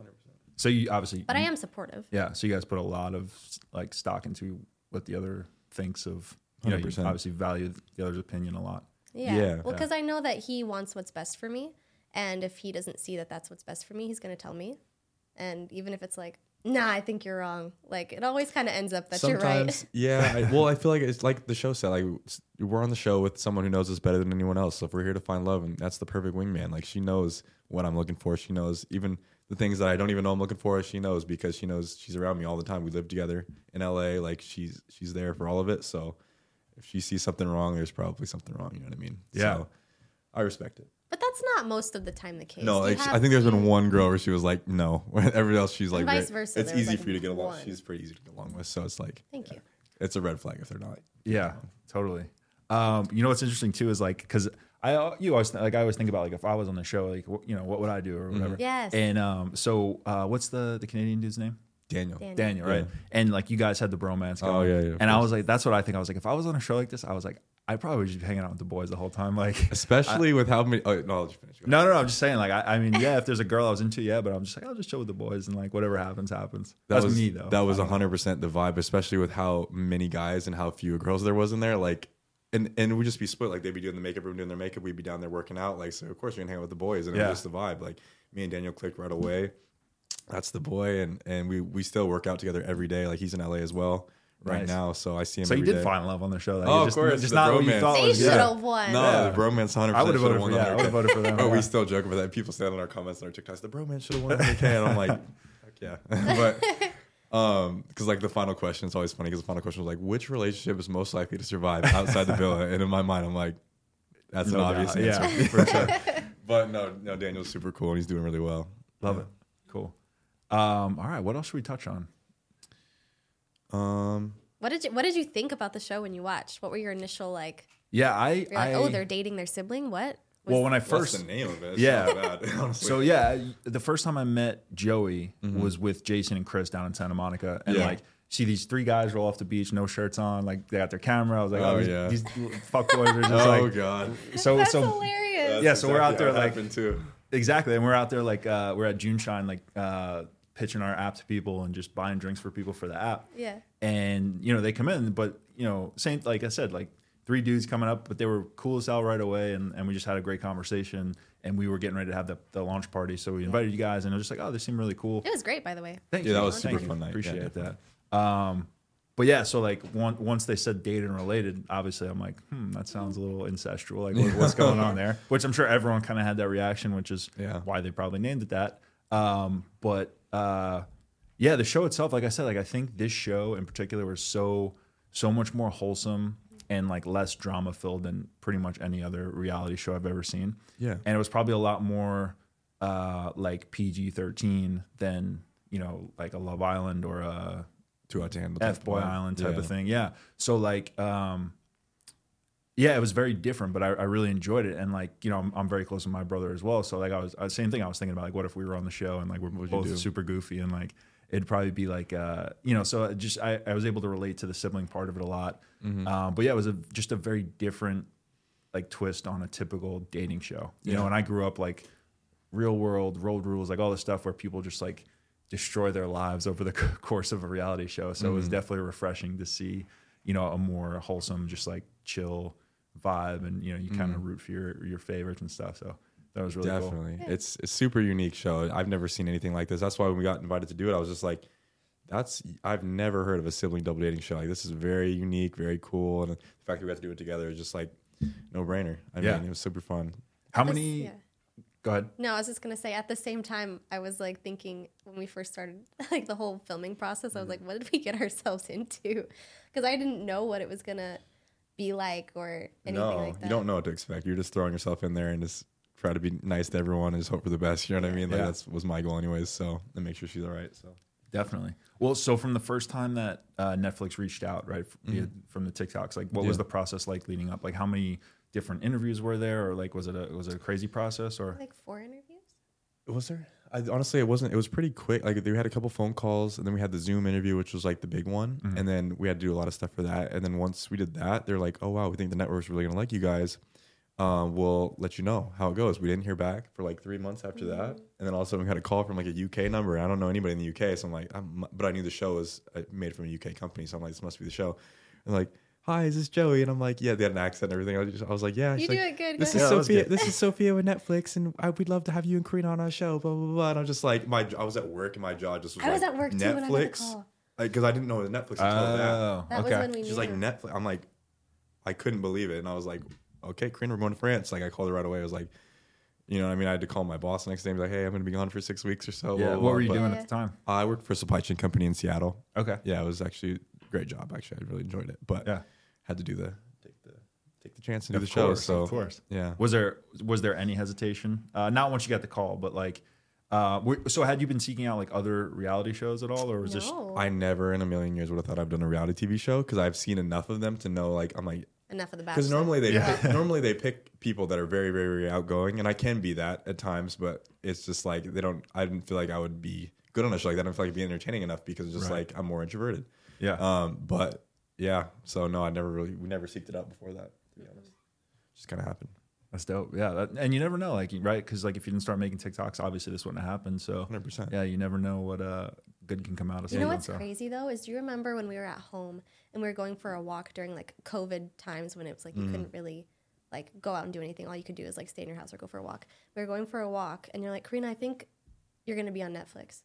So you obviously. But I am supportive. Yeah. So you guys put a lot of like stock into what the other thinks of. You know, you obviously value the other's opinion a lot. Yeah. Yeah. Well, Yeah. because I know that he wants what's best for me. And if he doesn't see that that's what's best for me, he's going to tell me. And even if it's like, nah, I think you're wrong, like it always kind of ends up that you're right. *laughs* Yeah. I, well, I feel like it's like the show said. Like we're on the show with someone who knows us better than anyone else. So if we're here to find love, and that's the perfect wingman. Like she knows what I'm looking for. She knows even the things that I don't even know I'm looking for. She knows because she knows she's around me all the time. We live together in LA. Like she's she's there for all of it. So if she sees something wrong, there's probably something wrong. You know what I mean? Yeah. So I respect it. But that's not most of the time the case. No, You like, have I think there's been one girl where she was like, no. *laughs* Everybody else, she's like, vice versa, it's easy like, for you to get along. one. She's pretty easy to get along with. So it's like, Thank you. it's a red flag if they're not. Yeah, totally. Um, you know what's interesting too is like because I you always like I always think about like if I was on the show like wh- you know what would I do or whatever. Yes. And um, so uh, what's the the Canadian dude's name? Daniel. Daniel. Daniel, right? And like you guys had the bromance. Oh, yeah, yeah, of And I was like, that's what I think. I was like, if I was on a show like this, I was like, I probably would just be hanging out with the boys the whole time. Like, Especially with how many. Oh, no, I'll just finish. No, no, no. I'm just saying. Like, I, I mean, yeah, if there's a girl I was into, yeah, but I'm just like, I'll just chill with the boys and like whatever happens, happens. That That's was me though. That was 100% the vibe, especially with how many guys and how few girls there was in there. Like, and and we just be split. Like they'd be doing the makeup room, doing their makeup. We'd be down there working out. Like, so of course we're gonna hang out with the boys, and it Yeah. was just the vibe. Like me and Daniel clicked right away. That's the boy, and and we we still work out together every day. Like he's in LA as well right Nice. now, so I see him. So you did day. find love on the show. Then. Oh, You of just, course, Just the not what you bromance. thought They should Yeah. have won. No, Yeah. the bromance 100. I would have voted for. Yeah, I would have voted for *laughs* them. Oh, yeah. we still joke about that. People say that in our comments and our TikToks. The bromance should have won. Okay, and I'm like, heck yeah. *laughs* *laughs* but um, because like the final question is always funny because the final question was like, which relationship is most likely to survive outside the villa? And in my mind, I'm like, that's No an obvious answer. Yeah, for sure. But no, no, Daniel's super cool and he's doing really well. Love it. Cool. Um, all right. What else should we touch on? Um, What did you What did you think about the show when you watched? What were your initial like? Yeah, I. You're like, I oh, they're dating their sibling. What? Was- well, when I what's first the name of it? Yeah. bad. *laughs* So yeah, the first time I met Joey was with Jason and Chris down in Santa Monica, and Mm-hmm. Yeah. like see these three guys roll off the beach, no shirts on, like they got their camera. I was like, oh, Oh, these, yeah. these fuck boys are *laughs* just oh like god, so That's so hilarious. Yeah, so we're out there, like- too. exactly, and we're out there like uh, we're at JuneShine, like uh, pitching our app to people and just buying drinks for people for the app. Yeah. and you know they come in, but you know, same like I said, like three dudes coming up, but they were cool as hell right away, and, and we just had a great conversation. And we were getting ready to have the, the launch party, so we invited you guys, and it was just like, oh, they seem really cool. It was great, by the way. Thank you. Yeah, you. that was Thank super you. fun night. Yeah, Appreciate definitely. that. Um, but yeah, so like one, once they said dated and related, obviously I'm like, hmm, that sounds a little incestual. Like, what- what's going on there? *laughs* Which I'm sure everyone kind of had that reaction, which is Yeah. why they probably named it that. Um, but uh, yeah, the show itself, like I said, like I think this show in particular was so so much more wholesome and like less drama filled than pretty much any other reality show I've ever seen. Yeah. and it was probably a lot more uh, like PG thirteen than you know like a Love Island or a Too Hot to Handle. F Boy Island type Yeah. of thing. Yeah. So like, um, yeah, it was very different, but I, I really enjoyed it. And like, you know, I'm, I'm very close with my brother as well. So like, I was, I, same thing. I was thinking about like, what if we were on the show and like we're both super goofy and like it'd probably be like, uh, you know, so it just I, I was able to relate to the sibling part of it a lot. Mm-hmm. Um, but yeah, it was a, just a very different like twist on a typical dating show. You know, and I grew up like real world road rules, like all this stuff where people just like destroy their lives over the *laughs* course of a reality show. So it Mm-hmm. was definitely refreshing to see, you know, a more wholesome, just like chill vibe, and you know, you kind of root for your your favorites and stuff. So that was really cool. Mm-hmm. Definitely, it's a super unique show. I've never seen anything like this. That's why when we got invited to do it, I was just like, "That's I've never heard of a sibling double dating show. Like this is very unique, very cool." And the fact that we got to do it together is just like no brainer. I Yeah. mean, it was super fun. How This- many? yeah. Go ahead. No, I was just gonna say at the same time I was like thinking when we first started *laughs* like the whole filming process, I was like, what did we get *laughs* ourselves into? Because I didn't know what it was gonna be like or anything no, like that. you don't know what to expect. You're just throwing yourself in there and just try to be nice to everyone and just hope for the best. You know what I mean? Like Yeah. that's was my goal anyways. So and make sure she's all right. So Definitely. Well, so from the first time that uh, Netflix reached out, right, f- via- from the TikToks, like, what was Mm-hmm. The process like leading up? Like, how many different interviews were there, or like, was it a was it a crazy process, or Like four interviews. Was there? I, honestly, it wasn't. It was pretty quick. Like we had a couple phone calls, and then we had the Zoom interview, which was like the big one, Mm-hmm. and then we had to do a lot of stuff for that. And then once we did that, they're like, "Oh wow, we think the network's really gonna like you guys. Um, we'll let you know how it goes." We didn't hear back for like three months after that, and then all of a sudden we had a call from like a UK number. I don't know anybody in the UK, so I'm like, I'm, but I knew the show was uh, made from a UK company, so I'm like, this must be the show. And like, hi, is this Joey? And I'm like, yeah, they had an accent and everything. I was, just, I was like, yeah. You She's do like, it good. This go is Yeah, Sophia. This is *laughs* Sophia with Netflix, and I, we'd love to have you and Corrina on our show. Blah blah blah. And I'm just like, my I was at work, and my jaw just was. Like I was like, at work too Netflix, when I got the call. because I didn't know it was Netflix until that. Oh, That was when we She's knew. like Netflix. I'm like, I couldn't believe it, and I was like, okay, Corrina, we're going to France. Like I called her right away. I was like, you know, what I mean, I had to call my boss the next day. and be like, hey, I'm going to be gone for six weeks or so. blah, yeah? blah, What blah. were you But doing Yeah. at the time? I worked for a supply chain company in Seattle. Okay. Yeah, it was actually a great job. Actually, I really enjoyed it, but Yeah. Had to do the take the take the chance and do Of the show. So of course. yeah. Was there was there any hesitation? Uh, not once you got the call, but like, uh, were, so had you been seeking out like other reality shows at all, or was this? I never in a million years would have thought I've done a reality TV show because I've seen enough of them to know like I'm like enough of the because normally they Yeah. pick, *laughs* normally they pick people that are very very very outgoing and I can be that at times but it's just like they don't I didn't feel like I would be good on a show like that I didn't feel like it'd be entertaining enough because it's just Right. like I'm more introverted Yeah. um but yeah so no I never really we never seeked it out before that to be honest just kind of happened That's dope. Yeah, that, and you never know, like right? Because like if you didn't start making TikToks, obviously this wouldn't have happened. So 100% yeah, you never know what uh good can come out of. You know what's so. crazy though is do you remember when we were at home and we were going for a walk during like COVID times when it was like you Mm. couldn't really like go out and do anything. All you could do is like stay in your house or go for a walk. We were going for a walk and you're like, Corrina, I think you're gonna be on Netflix.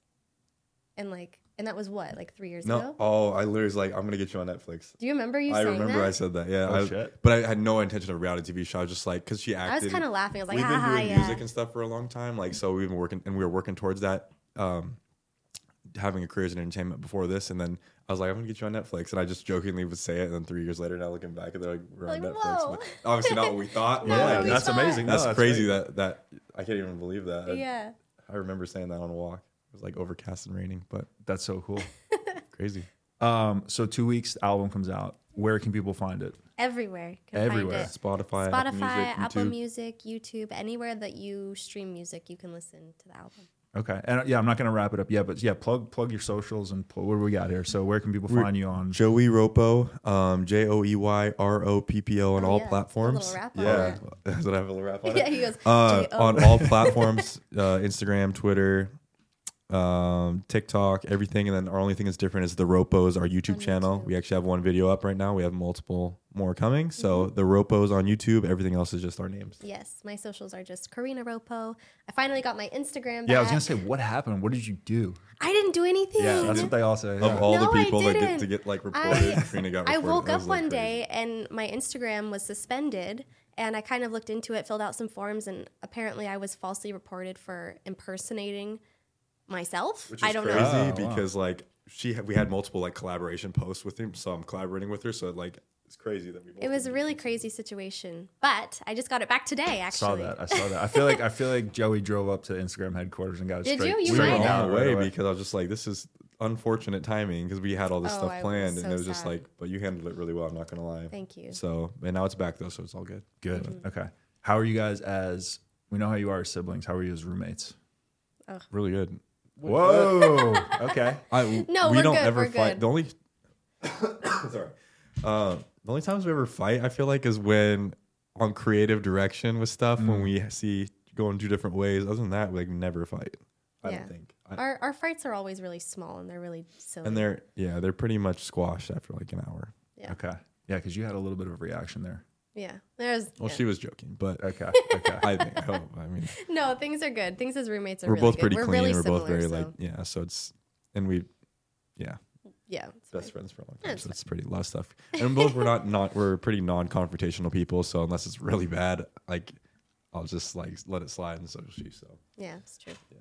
And like and that was what, like three years no ago? oh I literally was like I'm gonna get you on Netflix Do you remember you I saying remember that? I said that yeah Oh, I, shit. but I had no intention of a reality TV show I was just like because she acted. I was kind of laughing. I was like, we've been haha, doing yeah. music and stuff for a long time. Like, so we've been working, and we were working towards that, um, having a career in entertainment before this. And then I was like, I'm gonna get you on Netflix, and I just jokingly would say it. And then three years later, now looking back, and they're like, we're on Like, Netflix. whoa. But obviously not what we *laughs* thought. No, Yeah, like, that's thought- amazing. No, that's, crazy. great. That that I can't even believe that. I- yeah. I remember saying that on a walk. It was like overcast and raining, but That's so cool. *laughs* crazy. um, so two weeks, album comes out. Where can people find it? Everywhere. Can Everywhere. Find it. Spotify, Spotify, Apple Apple Music, YouTube. Music, YouTube, anywhere that you stream music, you can listen to the album. Okay, and uh, yeah, I'm not gonna wrap it up yet, but yeah, plug plug your socials and plug, what do we got here? So where can people We're- find you on? Joey Roppo, um, J O E Y R O P P O on Oh, all yeah. A platforms. little rap on yeah, it. does it have a little rap on *laughs* it? yeah, he goes, uh, J-O. on all platforms uh, Instagram, Twitter, um, TikTok, everything. And then our only thing that's different is the Roppos, our YouTube On channel. YouTube. We actually have one video up right now. We have multiple more coming. So Mm-hmm. the Roppos on YouTube. Everything else is just our names. Yes, my socials are just Corrina Roppo. I finally got my Instagram back. Yeah, I was gonna say, what happened? What did you do? I didn't do anything. Yeah, that's what they all say. Of all No, the I people that get to get like reported, Trina got Reported. I woke up was, like, one crazy. day and my Instagram was suspended. And I kind of looked into it, filled out some forms, and apparently I was falsely reported for impersonating myself. Which is I don't crazy know. Oh, wow. because like she had, we had multiple like collaboration posts with him, so I'm collaborating with her. So like it's crazy that we. Both It was a really crazy situation, but I just got it back today. Actually. I saw that. I saw that. I feel like I feel like Joey drove up to Instagram headquarters and got it Did straight. you? You we straight might down the right way away. because I was just like, this is unfortunate timing because we had all this Oh, stuff I was planned, and it was just like, but you handled it really well. I'm not gonna lie. Thank you. So and now it's back though, so it's all good. Good. Mm-hmm. Okay. How are you guys as? We know how you are as siblings. How are you as roommates? Really good. Whoa. okay. *laughs* I, No, we we're don't good, ever we're fight. good. The only *coughs* sorry, uh, the only times we ever fight, I feel like, is when on creative direction with stuff Mm. when we see going two different ways. Other than that, we like never fight. I Yeah. don't think. I, Our our fights are always really small and they're really silly. and they're yeah, they're pretty much squashed after like an hour. yeah, Okay. Yeah, because you had a little bit of a reaction there. Yeah. There's Well, yeah. she was joking, but Okay. *laughs* Okay. I think I hope. I mean, *laughs* no things are good. Things as roommates are we're really both good. pretty we're clean. Really we're both very so, like yeah. So it's and we yeah yeah. best fine. friends for a long time. it's so it's pretty a lot of stuff. *laughs* And both we're not not we're pretty non-confrontational people. So unless it's really bad, like I'll just like let it slide and so does she. So Yeah, it's true. Yeah.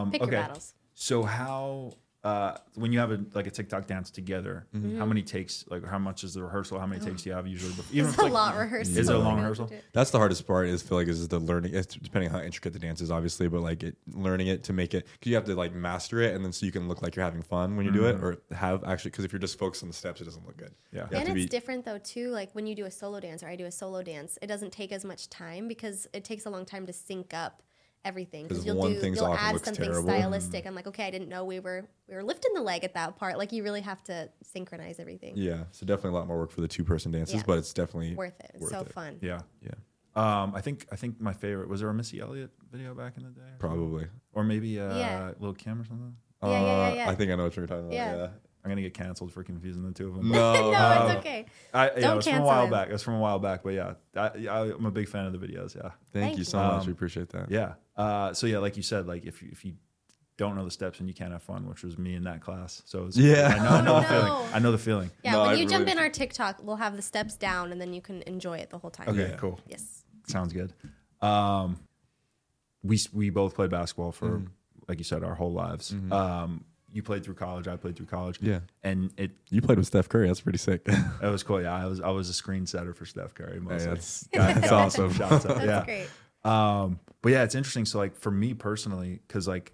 Um, Pick okay. your battles. So how uh, when you have a like a TikTok dance together, Mm-hmm. how many takes? Like how much is the rehearsal? How many takes do you have usually? Before, *laughs* even It's a like, lot rehearsal. Is it a long goes rehearsal? that's the hardest part. Is feel like is the learning. It's depending on how intricate the dance is, obviously, but like it learning it to make it because you have to like master it, and then so you can look like you're having fun when you do it, or have actually because if you're just focused on the steps, it doesn't look good. Yeah. You And it's be- different though too. Like when you do a solo dance or I do a solo dance, it doesn't take as much time because it takes a long time to sync up everything. 'Cause you'll one do thing's you'll off, add something terrible. stylistic. I'm like, okay, I didn't know we were we were lifting the leg at that part. Like you really have to synchronize everything. Yeah, so definitely a lot more work for the two person dances, Yeah. but it's definitely Worth it. It's Worth so it. fun. Yeah. Yeah, Um, I think I think my favorite was there a Missy Elliott video back in the day, probably. or maybe uh, Yeah. Lil Kim or something. Yeah, yeah, yeah, Uh, yeah. I think I know what you're talking about. Yeah. Yeah. I'm gonna get canceled for confusing the two of them. No, *laughs* no, it's okay. I, yeah, Don't it was from a while him. back. It was from a while back, but yeah, I, I, I'm a big fan of the videos. Yeah, Thank, Thank you you. so much. Um, We appreciate that. yeah. Uh, so yeah, like you said, like if you, if you don't know the steps and you can't have fun, which was me in that class. So it was, Yeah. I know, I know *laughs* Oh, the feeling. I know the feeling. Yeah, No, when I you jump in our TikTok, we'll have the steps down and then you can enjoy it the whole time. Okay, Yeah. cool. Yes. Sounds good. Um, we we both played basketball for Mhm. like you said our whole lives. Mhm. Um, you played through college. I played through college. Yeah. and it You played with Steph Curry. That's pretty sick. that was cool. Yeah, I was I was a screen setter for Steph Curry. Mostly. that's- *laughs* Got- that's awesome. shouts out, That's yeah. great. Um, but yeah, it's interesting. So like for me personally, because like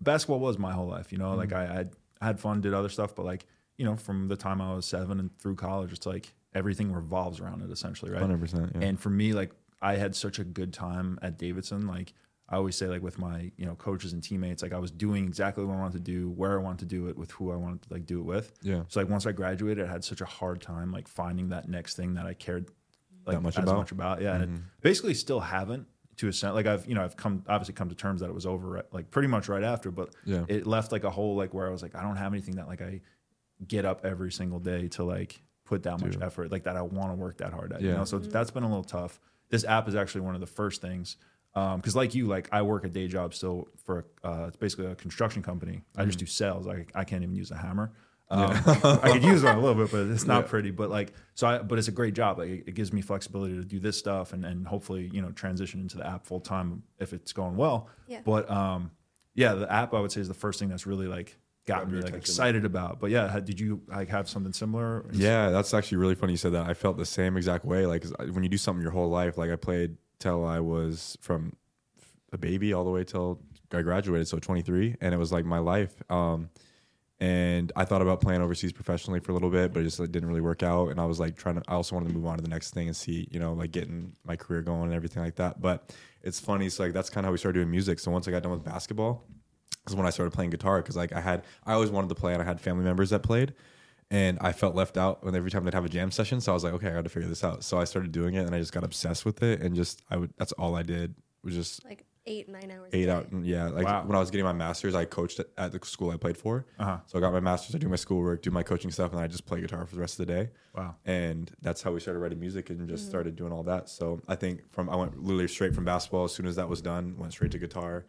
basketball was my whole life. You know, like I, I I had fun, did other stuff, but like you know, from the time I was seven and through college, it's like everything revolves around it essentially, right? Hundred percent. Yeah. And for me, like I had such a good time at Davidson. Like I always say, like with my you know coaches and teammates, like I was doing exactly what I wanted to do, where I wanted to do it, with who I wanted to like do it with. yeah. So like once I graduated, I had such a hard time like finding that next thing that I cared like That much as about? much about. Yeah, and it Mhm. basically still haven't to a sense. Like I've you know I've come obviously come to terms that it was over right, like pretty much right after, but Yeah. it left like a hole like where I was like I don't have anything that like I get up every single day to like put that much effort like that I want to work that hard at. You Yeah. know, so that's been a little tough. This app is actually one of the first things. Because like you, like I work a day job still for uh, it's basically a construction company. I Mm-hmm. just do sales. I, I can't even use a hammer. Um, I could use one a little bit, but it's not Yeah. pretty. But like, so I, but it's a great job. Like, it, it gives me flexibility to do this stuff and, and hopefully, you know, transition into the app full time if it's going well. Yeah. But um, yeah, the app I would say is the first thing that's really like got Grabbed me like attention. excited about. But yeah, did you like have something similar? Yeah, that's actually really funny you said that. I felt the same exact way. Like when you do something your whole life, like I played till I was from a baby all the way till I graduated, so 23, and it was like my life. Um, and I thought about playing overseas professionally for a little bit, but it just like, didn't really work out. And I was like trying to. I also wanted to move on to the next thing and see, you know, like getting my career going and everything like that. But it's funny. So like that's kind of how we started doing music. So once I got done with basketball, is when I started playing guitar because like I had I always wanted to play and I had family members that played and I felt left out when every time they'd have a jam session so I was like okay I got to figure this out so I started doing it and I just got obsessed with it and just I would that's all I did was just Like eight nine hours. a eight day. out. Yeah, like Wow. when I was getting my master's, I coached at, at the school I played for. Uh-huh. So I got my master's, I do my schoolwork, do my coaching stuff, and I just play guitar for the rest of the day. Wow. And that's how we started writing music and just Mm-hmm. started doing all that. So I think from I went literally straight from basketball. As soon as that was done, went straight to guitar,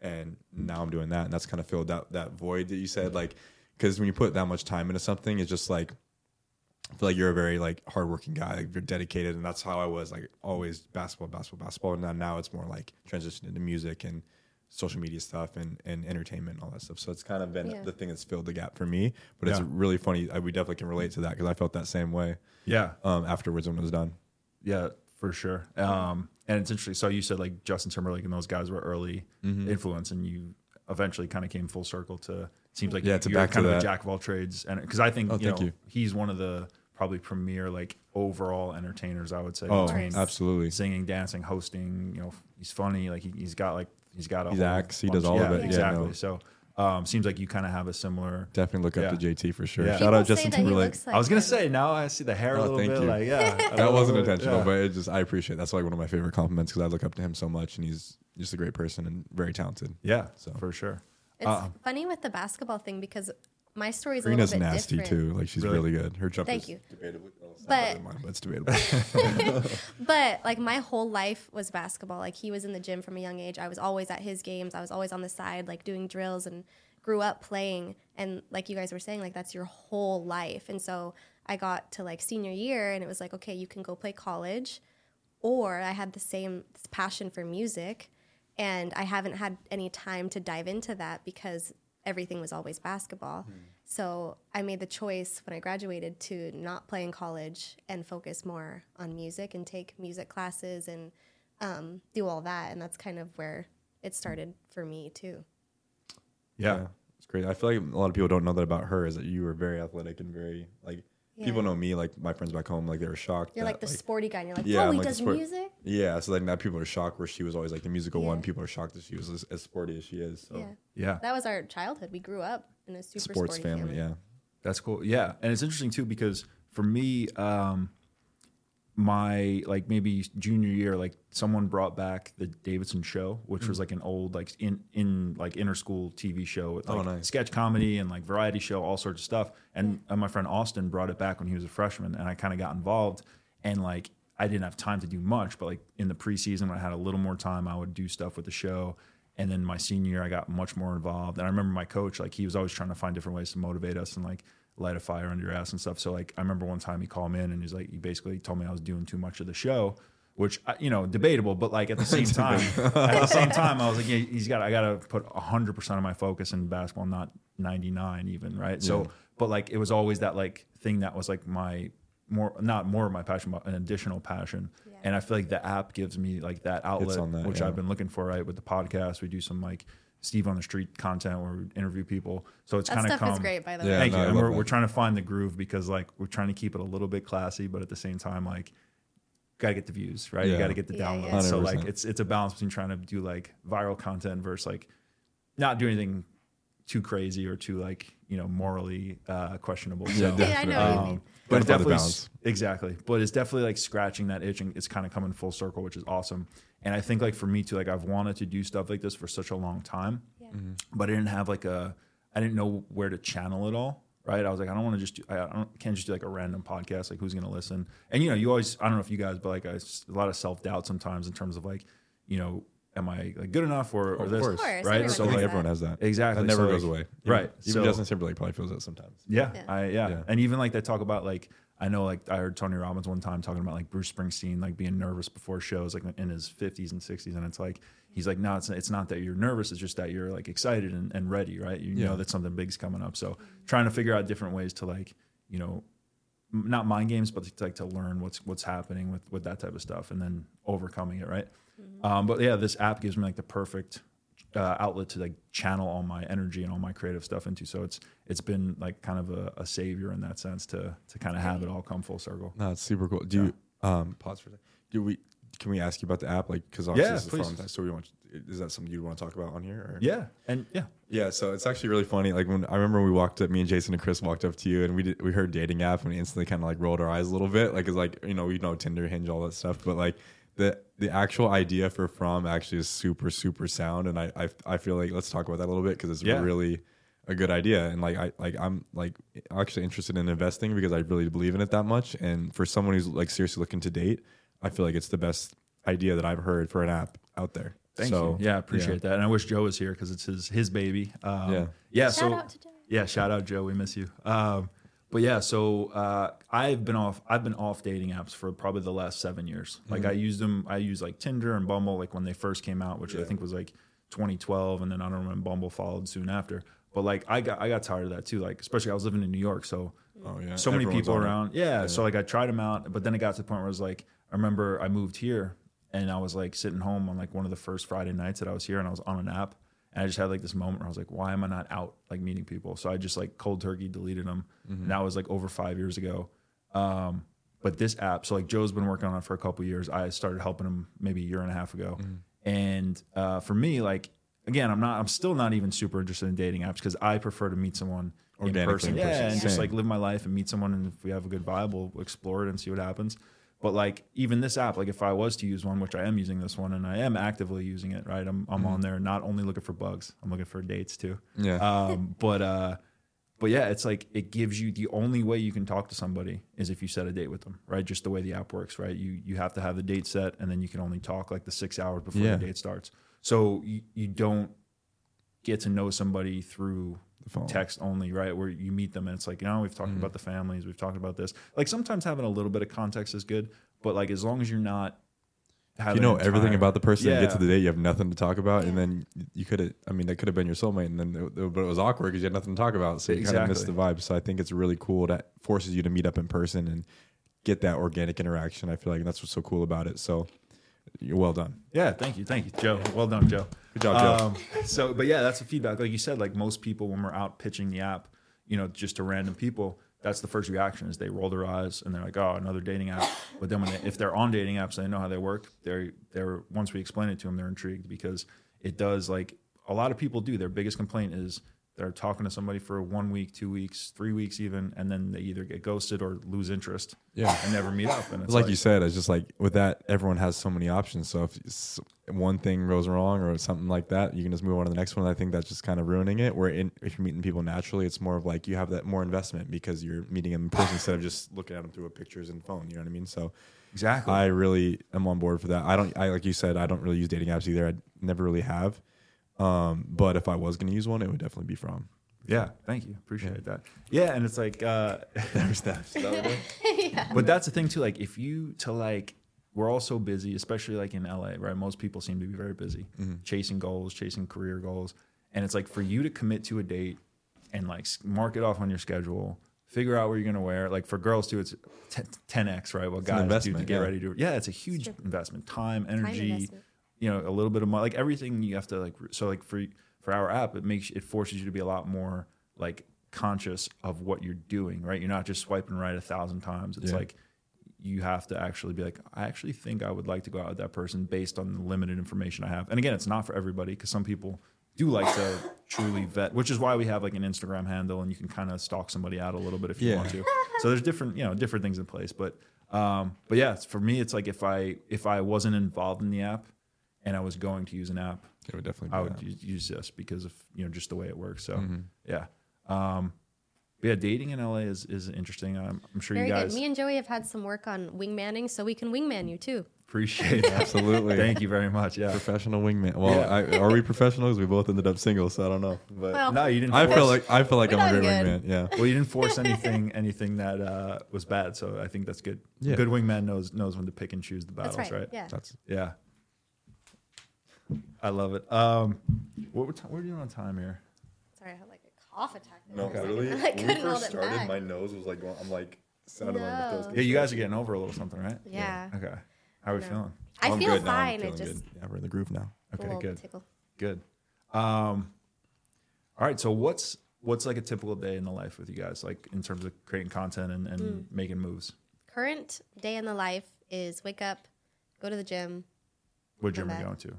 and now I'm doing that, and that's kind of filled that that void that you said, like, because when you put that much time into something, it's just like. I feel like you're a very like hardworking guy. Like you're dedicated, and that's how I was. Like always basketball, basketball, basketball. And now, now it's more like transitioned into music and social media stuff and, and entertainment and all that stuff. So it's kind of been Yeah. the thing that's filled the gap for me. But it's really funny. I, we definitely can relate to that because I felt that same way Yeah. um, afterwards when it was done. Yeah, for sure. Um, and it's interesting. So you said like Justin Timberlake and those guys were early Mm-hmm. influence, and you eventually kind of came full circle to. Seems like Yeah, you- to you're back to kind of a jack of all trades, and because I think Oh, you thank know you. he's one of the probably premier like overall entertainers. I would say. Oh, between absolutely. Singing, dancing, hosting. You know, he's funny. Like he, he's got like he's got a He's whole acts, he does all of yeah, it. Yeah, Exactly. no. So um, seems like you kind of have a similar. Definitely look up Yeah. to JT for sure. Yeah. Shout out Justin Timberlake. like I was gonna him. say now I see the hair Oh, a little thank bit. you. Like yeah, *laughs* that wasn't bit, intentional, yeah. but it just I appreciate. That's like one of my favorite compliments because I look up to him so much, and he's just a great person and very talented. yeah, So. for sure. It's Uh-uh. funny with the basketball thing because my story is a Corrina's little bit nasty different. too. Like she's Really? really, good. Her jump Thank is you. debatably, well, it's not But- better than but it's debatable. *laughs* But like my whole life was basketball. Like he was in the gym from a young age. I was always at his games. I was always on the side, like doing drills and grew up playing. And like you guys were saying, like that's your whole life. And so I got to like senior year and it was like, okay, you can go play college. Or I had the same passion for music and I haven't had any time to dive into that because everything was always basketball. So I made the choice when I graduated to not play in college and focus more on music and take music classes and um, do all that. And that's kind of where it started for me too. Yeah. it's great. I feel like a lot of people don't know that about her. Is that you were very athletic and very like people know me. Like my friends back home, like they were shocked. You're that, like the sporty guy, and you're like, Yeah, oh, I'm he like the does sport- music. Yeah, so like now people are shocked where she was always like the musical one. People are shocked that she was as, as sporty as she is. So Yeah, Yeah. that was our childhood. We grew up in a super sports sporty family, yeah. That's cool. Yeah, and it's interesting too because for me, um, my like maybe junior year, like someone brought back the Davidson Show, which was mm. like an old like in in like inner school TV show with Oh, like nice. sketch comedy and like variety show, all sorts of stuff. And, and my friend Austin brought it back when he was a freshman, and I kind of got involved. And like I didn't have time to do much, but like in the preseason when I had a little more time, I would do stuff with the show. And then my senior year, I got much more involved. And I remember my coach, like he was always trying to find different ways to motivate us and like light a fire under your ass and stuff. So like I remember one time he called me in and he's like, he basically told me I was doing too much of the show, which I- you know debatable, but like at the same *laughs* time, at the same time, I was like, yeah, he's got, I got to put hundred percent of my focus in basketball, not ninety nine even, right? So, but like it was always that like thing that was like my more not more of my passion, but an additional passion. Yeah. And I feel like the app gives me like that outlet, that, which yeah. I've been looking for. Right with the podcast, we do some like Steve on the Street content where we interview people. So it's kind of stuff come. is great, by the Yeah, way. Thank no, you. And we're, that. we're trying to find the groove because like we're trying to keep it a little bit classy, but at the same time, like gotta get the views, right? You Yeah. gotta get the Yeah, downloads. yeah. So like it's it's a balance between trying to do like viral content versus like not do anything too crazy or too like you know morally uh, questionable. Yeah, So, Yeah, I know what you mean. um, but it's Gotta find the definitely balance. exactly. But it's definitely like scratching that itch, and it's kind of coming full circle, which is awesome. And I think like for me too, like I've wanted to do stuff like this for such a long time, Yeah. Mm-hmm. but I didn't have like a, I didn't know where to channel it all. Right, I was like, I don't want to just do, I I don't, can't just do like a random podcast. Like, who's gonna listen? And you know, you always, I don't know if you guys, but like I, a lot of self doubt sometimes in terms of like, you know, am I like good enough or, or Of this? course. Right? everyone So like, has everyone that. has that. Exactly. That never So, goes like- away. right. Even So- Justin Timberlake probably feels that sometimes. Yeah, Yeah. I yeah. Yeah. and even like they talk about like I know like I heard Tony Robbins one time talking about like Bruce Springsteen like being nervous before shows like in his fifties and sixties, and it's like he's like no, it's it's not that you're nervous, it's just that you're like excited and, and ready, right? You Yeah. know that something big's coming up, so trying to figure out different ways to like you know not mind games, but to, like to learn what's what's happening with with that type of stuff, and then overcoming it, right? Um, but yeah, this app gives me like the perfect uh, outlet to like channel all my energy and all my creative stuff into. So it's it's been like kind of a, a savior in that sense to to kind of have it all come full circle. No, it's super cool. Do you um pause for a second? Do we can we ask you about the app? Like because obviously Yeah, this is please. fun time, so we want is that something you want to talk about on here? Or? Yeah, and yeah, Yeah, so it's actually really funny. Like when I remember we walked up, me and Jason and Chris walked up to you, and we did, we heard dating app, and we instantly kind of like rolled our eyes a little bit. Like it's like you know we know Tinder, Hinge, all that stuff, but like the the actual idea for FROME actually is super super sound, and I I, I feel like let's talk about that a little bit because it's Yeah. really a good idea, and like I like I'm like actually interested in investing because I really believe in it that much, and for someone who's like seriously looking to date, I feel like it's the best idea that I've heard for an app out there. Thank So, you. Yeah, I appreciate that. And I wish Joe was here because it's his his baby. Um, Yeah. Yeah. Shout so out to Joe. yeah, shout out Joe. We miss you. Um, but yeah, so uh, I've been off. I've been off dating apps for probably the last seven years. Like I used them. I used like Tinder and Bumble like when they first came out, which I think was like 2012, and then I don't know when Bumble followed soon after. But like I got I got tired of that too. Like especially I was living in New York, so Oh yeah, so many people around. Yeah, So like I tried them out, but then it got to the point where I was like, I remember I moved here and I was like sitting home on like one of the first Friday nights that I was here and I was on an app and I just had like this moment where I was like, why am I not out like meeting people? So I just like cold turkey deleted them. Mm-hmm. And that was like over five years ago. Um, but this app, so like Joe's been working on it for a couple years. I started helping him maybe a year and a half ago. Mm-hmm. And uh, for me, like again, I'm not, I'm still not even super interested in dating apps because I prefer to meet someone in person. in Yeah, person. and just like live my life and meet someone, and if we have a good vibe, we'll explore it and see what happens. But like even this app, like if I was to use one, which I am using this one, and I am actively using it, right? I'm I'm Mm-hmm. on there not only looking for bugs, I'm looking for dates too. Yeah. Um, but uh, but yeah, it's like it gives you the only way you can talk to somebody is if you set a date with them, right? Just the way the app works, right? You you have to have the date set, and then you can only talk like the six hours before Yeah. the date starts. So you, you don't get to know somebody through The phone. text only, right? Where you meet them and it's like, you know, we've talked Mm-hmm. about the families, we've talked about this. Like sometimes having a little bit of context is good, but like as long as you're not having you know an everything about the person and get to the date, you have nothing to talk about, and then you could have. I mean, that could have been your soulmate, and then it, but it was awkward because you had nothing to talk about, so you kind of missed the vibe. So I think it's really cool that forces you to meet up in person and get that organic interaction. I feel like that's what's so cool about it. So you're well done. Yeah, thank you, thank you, Joe. Well done, Joe. Good job, Joe. Um, so, but yeah, that's the feedback. Like you said, like most people when we're out pitching the app, you know, just to random people, that's the first reaction is they roll their eyes and they're like, "Oh, another dating app." But then when they, if they're on dating apps, they know how they work. They're they're once we explain it to them, they're intrigued because it does like a lot of people do. Their biggest complaint is they're talking to somebody for one week, two weeks, three weeks, even, and then they either get ghosted or lose interest. Yeah. and never meet up. And it's like, you said, it's just like with that, everyone has so many options. So if one thing goes wrong or something like that, you can just move on to the next one. I think that's just kind of ruining it. Where in, if you're meeting people naturally, it's more of like you have that more investment because you're meeting them in person instead of just looking at them through a pictures and phone. You know what I mean? So exactly. I really am on board for that. I don't, I like you said, I don't really use dating apps either. I never really have. Um, but if I was going to use one, it would definitely be FROME. Yeah, thank you. Appreciate that. Yeah, and it's like uh *laughs* There's *laughs* that. but that's the thing too like if you to like we're all so busy, especially like in LA, right? Most people seem to be very busy, chasing goals, chasing career goals. And it's like for you to commit to a date and like mark it off on your schedule, figure out where you're going to wear. Like for girls too, it's 10, x right? What an guys do to get yeah. ready to. Yeah, it's a huge true. investment, time, energy, investment. You know, a little bit of money, like everything you have to like. So like for for our app, it makes it forces you to be a lot more like conscious of what you're doing, right? You're not just swiping right a thousand times. It's Yeah. like you have to actually be like, I actually think I would like to go out with that person based on the limited information I have. And again, it's not for everybody because some people do like to truly vet, which is why we have like an Instagram handle and you can kind of stalk somebody out a little bit if you Yeah. want to. So there's different, you know, different things in place. But um, but yeah, for me, it's like if I if I wasn't involved in the app and I was going to use an app, It would definitely be I would that. u- use this because of you know just the way it works. So Mhm. yeah, um, but yeah, dating in LA is is interesting. I'm, I'm sure Very you guys good. Me and Joey have had some work on wingmanning, so we can wingman you too. appreciate that. Absolutely. Thank you very much. Yeah. Professional wingman. Well, Yeah. I, are we professionals? We both ended up single, so I don't know. But Well, No, you didn't. I feel like I feel like We're I'm a great good. wingman. Yeah. well, you didn't *laughs* force anything anything that uh, was bad. So I think that's good. Yeah. Good wingman knows knows when to pick and choose the battles, That's right. right? Yeah. That's Yeah. I love it. Um, what we're, t- what are doing on time here? Sorry, I had like a cough attack. there no, for a second. really. *laughs* I When we couldn't hold first it started, back. my nose was like going. I'm like sounded like my No. toes. Yeah, you guys are getting over a little something, right? Yeah. Okay. How are we No. feeling? I I'm feel good now. I'm fine. It feeling just good. yeah, we're in the groove now. a Okay, little good. tickle. Good. Um, all right. So what's what's like a typical day in the life with you guys, like in terms of creating content and, and Hmm. making moves? Current day in the life is wake up, go to the gym, What gym are you back. going to?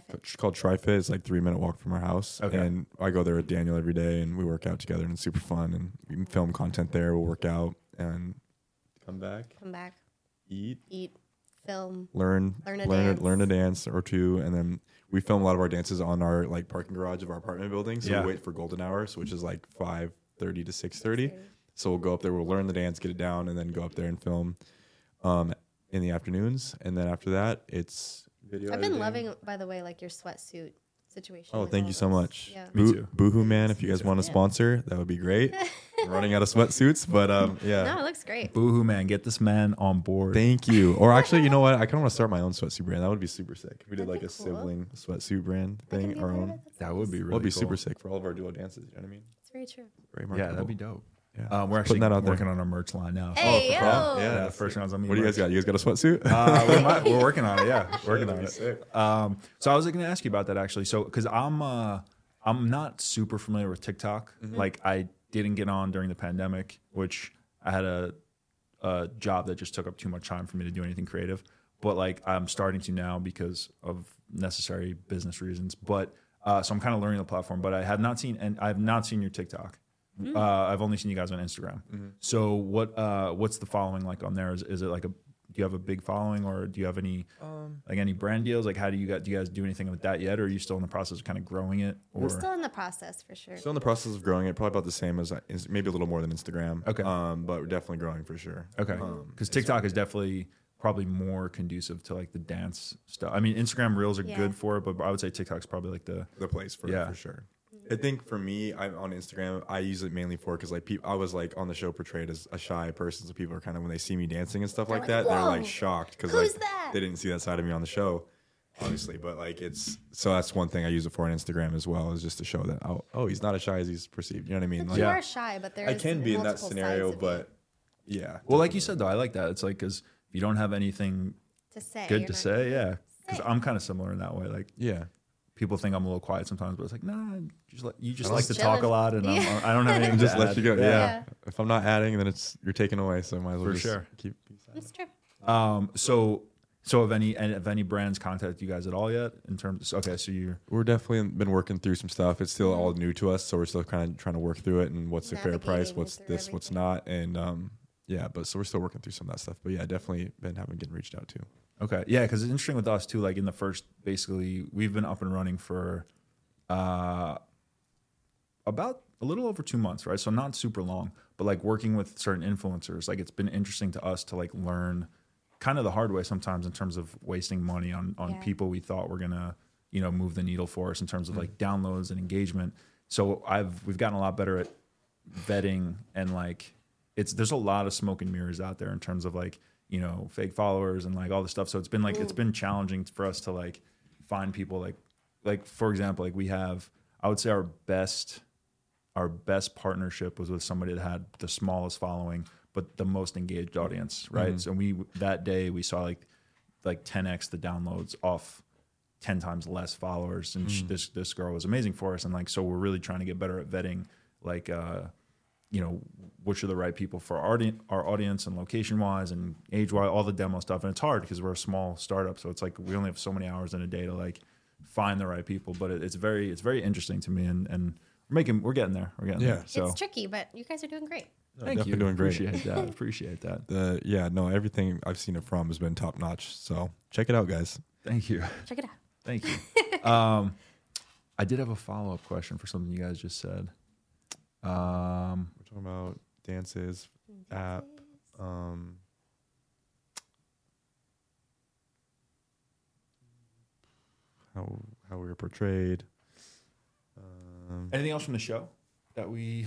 Try fit. It's called TriFit. It's like three minute walk from our house. Okay. And I go there with Daniel every day, and we work out together, and it's super fun. And we can film content there. We'll work out and come back, come back, eat, eat, film. learn Learn learn a learn, dance. learn a dance or two, and then we film a lot of our dances on our like parking garage of our apartment building. So Yeah. we wait for golden hours, which is like five thirty to six thirty. So we'll go up there, we'll learn the dance, get it down, and then go up there and film um, in the afternoons. And then after that, it's video. I've been editing. loving, by the way, like your sweatsuit situation. Oh, thank all you so those. much. Yeah. Me Boo- too. Boohoo Man, if you guys want to Yeah. sponsor, that would be great. *laughs* I'm running out of sweatsuits, but um, *laughs* yeah. No, it looks great. Boohoo man, get this man on board. Thank you. Or *laughs* actually, you know what? I kind of want to start my own sweatsuit brand. That would be super sick. If we did That'd like a cool. sibling sweatsuit brand thing, our own. that would be nice. really That'd be cool. super sick for all of our duo dances. You know what I mean? It's very true. Very Yeah, that'd be dope. Yeah. Uh, we're Just actually putting that out there. working on our merch line now. Hey, for yo. yeah, Yeah, the first round's on me. What do you guys got? You guys got a sweatsuit? uh, we might, we're *laughs* working on it. Yeah, working on it. Um, so I was going to ask you about that actually. So because I'm uh, I'm not super familiar with TikTok. Mm-hmm. Like I didn't get on during the pandemic, which I had a, a job that just took up too much time for me to do anything creative. But like I'm starting to now because of necessary business reasons. But uh, so I'm kind of learning the platform. But I have not seen and I've not seen your TikTok. Mm. Uh, I've only seen you guys on Instagram. Mm-hmm. So what uh, what's the following like on there? Is, is it like a do you have a big following or do you have any Um, like any brand deals? Like how do you got do you guys do anything with that yet, or are you still in the process of kind of growing it? Or We're still in the process for sure. Still in the process of growing it, probably about the same as maybe a little more than Instagram. Okay. Um, but we're definitely growing for sure. okay, Um, because TikTok is definitely probably more conducive to like the dance stuff. I mean, Instagram Reels are Yeah. good for it, but I would say TikTok's probably like the the place for Yeah. it for sure. I think for me, I'm on Instagram. I use it mainly for because like people, I was like on the show portrayed as a shy person, so people are kind of when they see me dancing and stuff like like, that, they're like shocked because like that?" they didn't see that side of me on the show, obviously. But like it's so that's one thing I use it for on Instagram as well is just to show that oh oh he's not as shy as he's perceived. You know what I mean? But Like you are shy, but there's I can be in that scenario, but yeah. well, like you said though, I like that. It's like because if you don't have anything to say. good to say, yeah. Because I'm kind of similar in that way. Like yeah. People think I'm a little quiet sometimes, but it's like nah, you just like you just I'm like to just talk a lot, and Yeah. I'm, *laughs* I don't have anything *laughs* Just to let add. you go. Yeah. Yeah. If I'm not adding, then it's you're taking away. So I might as well For just sure. keep. That's true. Um, so so have any and have any brands contacted you guys at all yet in terms? okay, so you're We're definitely been working through some stuff. It's still all new to us, so we're still kind of trying to work through it and what's the fair price, what's through this, what's not, and um, yeah. But so we're still working through some of that stuff. But yeah, definitely been having getting reached out to. Okay, yeah, because it's interesting with us too. Like in the first, basically, we've been up and running for uh, about a little over two months, right? So not super long, but like working with certain influencers, like it's been interesting to us to like learn kind of the hard way sometimes in terms of wasting money on on Yeah. people we thought were gonna you know move the needle for us in terms of like downloads and engagement. So I've we've gotten a lot better at vetting and like it's there's a lot of smoke and mirrors out there in terms of like you know fake followers and like all this stuff. So it's been like it's mm. been challenging for us to like find people like like for example like we have i would say our best our best partnership was with somebody that had the smallest following but the most engaged audience right? Mm-hmm. So we that day we saw like like 10x the downloads off 10 times less followers. And sh mm. this this girl was amazing for us. And like so we're really trying to get better at vetting like uh you know which are the right people for our audi- our audience and location wise and age wise all the demo stuff and it's hard because we're a small startup so it's like we only have so many hours in a day to like find the right people but it, it's very it's very interesting to me and and we're making we're getting there we're getting Yeah. there so It's tricky, but you guys are doing great. thank definitely you doing great. appreciate that *laughs* appreciate that The yeah no everything I've seen it from has been top notch. So check it out, guys. thank you Check it out. Thank you. *laughs* um, I did have a follow up question for something you guys just said. Um, We're talking about dances, app. Um, how how we were portrayed. Um, anything else from the show that we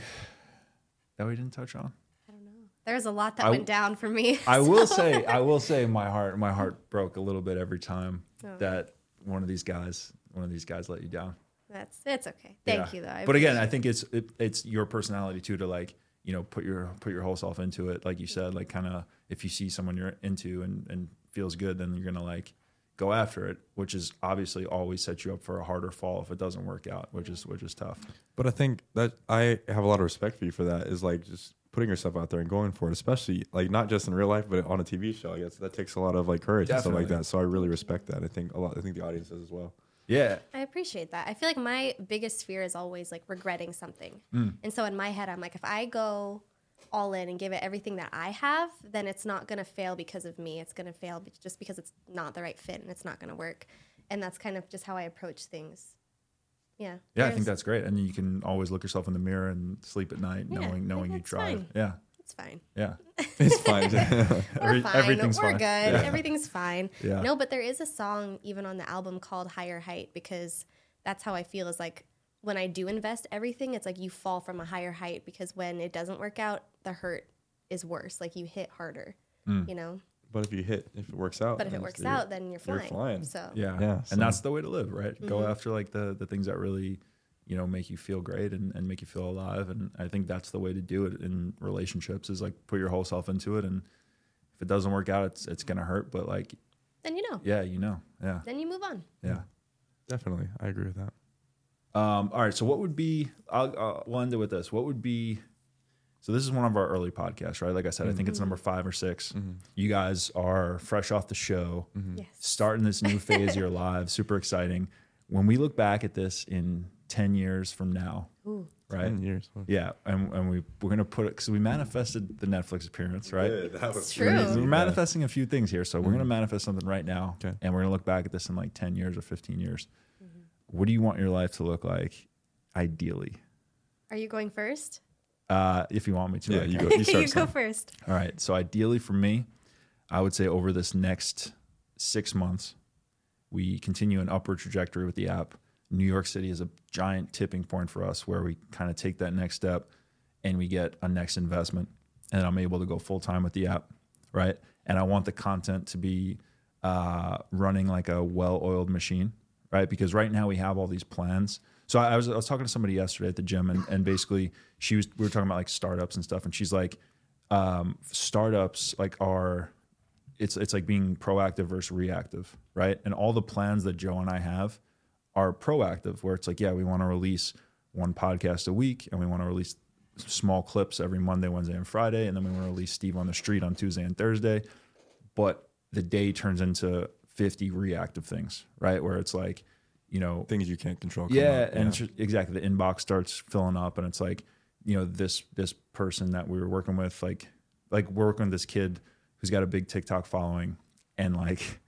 that we didn't touch on? I don't know. There's a lot that I- went down for me. I so- will say, I will say, *laughs* my heart my heart broke a little bit every time Oh. that one of these guys one of these guys let you down. That's it's okay. Thank Yeah. you though. I but again, I think it's it, it's your personality too to like you know put your put your whole self into it. Like you said, like kind of if you see someone you're into and and feels good, then you're gonna like go after it, which is obviously always sets you up for a harder fall if it doesn't work out, which is which is tough. But I think that I have a lot of respect for you for that. Is like just putting yourself out there and going for it, especially like not just in real life, but on a TV show. I guess that takes a lot of like courage and stuff like that. So I really respect that. I think a lot. I think the audience does as well. Yeah, I appreciate that. I feel like my biggest fear is always like regretting something. Mm. And so in my head, I'm like, if I go all in and give it everything that I have, then it's not going to fail because of me. It's going to fail just because it's not the right fit and it's not going to work. And that's kind of just how I approach things. Yeah. Yeah, I think that's great. And you can always look yourself in the mirror and sleep at night Yeah, knowing knowing you tried. fine. Yeah. It's fine. Yeah. It's fine. *laughs* We're *laughs* fine. everything's We're fine. good. Yeah. Everything's fine. Yeah. No, but there is a song even on the album called Higher Height because that's how I feel is like when I do invest everything, it's like you fall from a higher height because when it doesn't work out, the hurt is worse. Like you hit harder, Mm. you know? but if you hit, if it works out, But if it works out, then you're flying. you're flying. flying. So Yeah. Yeah, so- And that's the way to live, right? Go Mm-hmm. after like the the things that really, you know, make you feel great and, and make you feel alive. And I think that's the way to do it in relationships is like put your whole self into it and if it doesn't work out it's it's gonna hurt. But like then you know. yeah, you know. Yeah. Then you move on. Yeah. definitely, I agree with that. Um, all right. So, what would be? I'll, uh, we'll end it with this. What would be? So, this is one of our early podcasts, right? Like I said, I think it's number five or 6 You guys are fresh off the show, Yes. starting this new phase of your *laughs* lives. Super exciting. When we look back at this in ten years from now, Ooh. right? Ten years. Yeah, and, and we we're gonna put it because we manifested the Netflix appearance, right? that was We're, true. we're manifesting a few things here, so we're gonna manifest something right now, Okay. and we're gonna look back at this in like ten years or fifteen years. Mm-hmm. What do you want your life to look like, ideally? Are you going first? Uh, if you want me to, Yeah, I you go. *laughs* *laughs* You start. you go first. All right. So ideally for me, I would say over this next six months, we continue an upward trajectory with the app. New York City is a giant tipping point for us where we kind of take that next step and we get a next investment and I'm able to go full time with the app. Right. And I want the content to be uh, running like a well oiled machine. Right. Because right now we have all these plans. So I was, I was talking to somebody yesterday at the gym and, and basically she was, we were talking about like startups and stuff. And she's like, um, startups like are it's it's like being proactive versus reactive, right? And all the plans that Joe and I have are proactive, where it's like, yeah, we want to release one podcast a week, and we want to release small clips every Monday, Wednesday, and Friday, and then we want to release Steve on the Street on Tuesday and Thursday. But the day turns into fifty reactive things, right? Where it's like, you know, Things you can't control. yeah, up, and just, exactly the inbox starts filling up, and it's like, you know, this this person that we were working with, like, like we're working with this kid who's got a big TikTok following, and like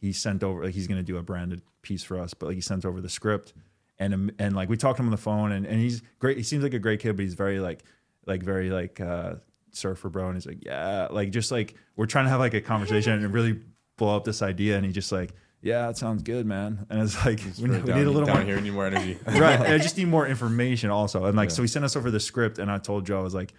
he sent over, like he's gonna do a branded piece for us, but like he sent over the script, and um, and like we talked to him on the phone, and and he's great. He seems like a great kid, but he's very like like very like uh surfer bro, and he's like yeah, like just like we're trying to have like a conversation and really blow up this idea, and he just like. Yeah, it sounds good, man. And it's like we, need- we need a little down more here. Need more energy. *laughs* right. I just need more *laughs* information also. And like, Yeah. so he sent us over the script and I told Joe, I was like,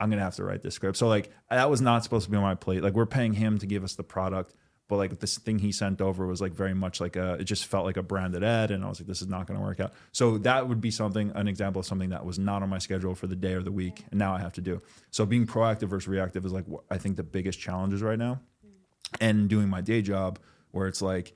I'm going to have to write this script. So like, that was not supposed to be on my plate. Like we're paying him to give us the product. But like this thing he sent over was like very much like a, it just felt like a branded ad. And I was like, this is not going to work out. So that would be something, an example of something that was not on my schedule for the day or the week. And now I have to do. So being proactive versus reactive is like, I think the biggest challenges right now and doing my day job where it's like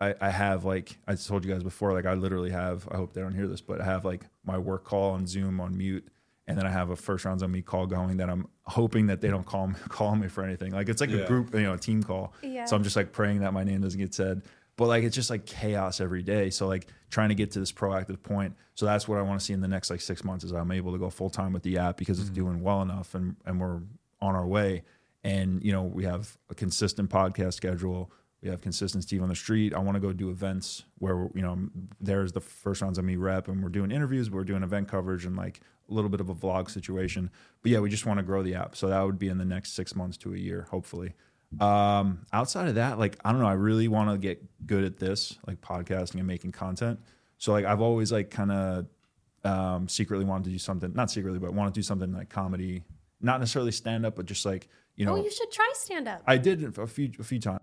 I, I have like I told you guys before, like I literally have I hope they don't hear this, but I have like my work call on Zoom on mute and then I have a first rounds on me call going that I'm hoping that they don't call me *laughs* call me for anything. Like it's like Yeah. a group, you know, a team call. Yeah. So I'm just like praying that my name doesn't get said. But like it's just like chaos every day. So like trying to get to this proactive point. So that's what I want to see in the next like six months is I'm able to go full time with the app because it's mm-hmm. doing well enough and and we're on our way. And you know we have a consistent podcast schedule. We have consistent Steve on the street. I want to go do events where you know there's the first rounds of me rep and we're doing interviews. We're doing event coverage and like a little bit of a vlog situation. But yeah, we just want to grow the app. So that would be in the next six months to a year, hopefully. Um, outside of that, like I don't know, I really want to get good at this, like podcasting and making content. So like I've always like kind of um, secretly wanted to do something, not secretly, but want to do something like comedy, not necessarily stand up, but just like you know, oh, you should try stand up. I did a few a few times.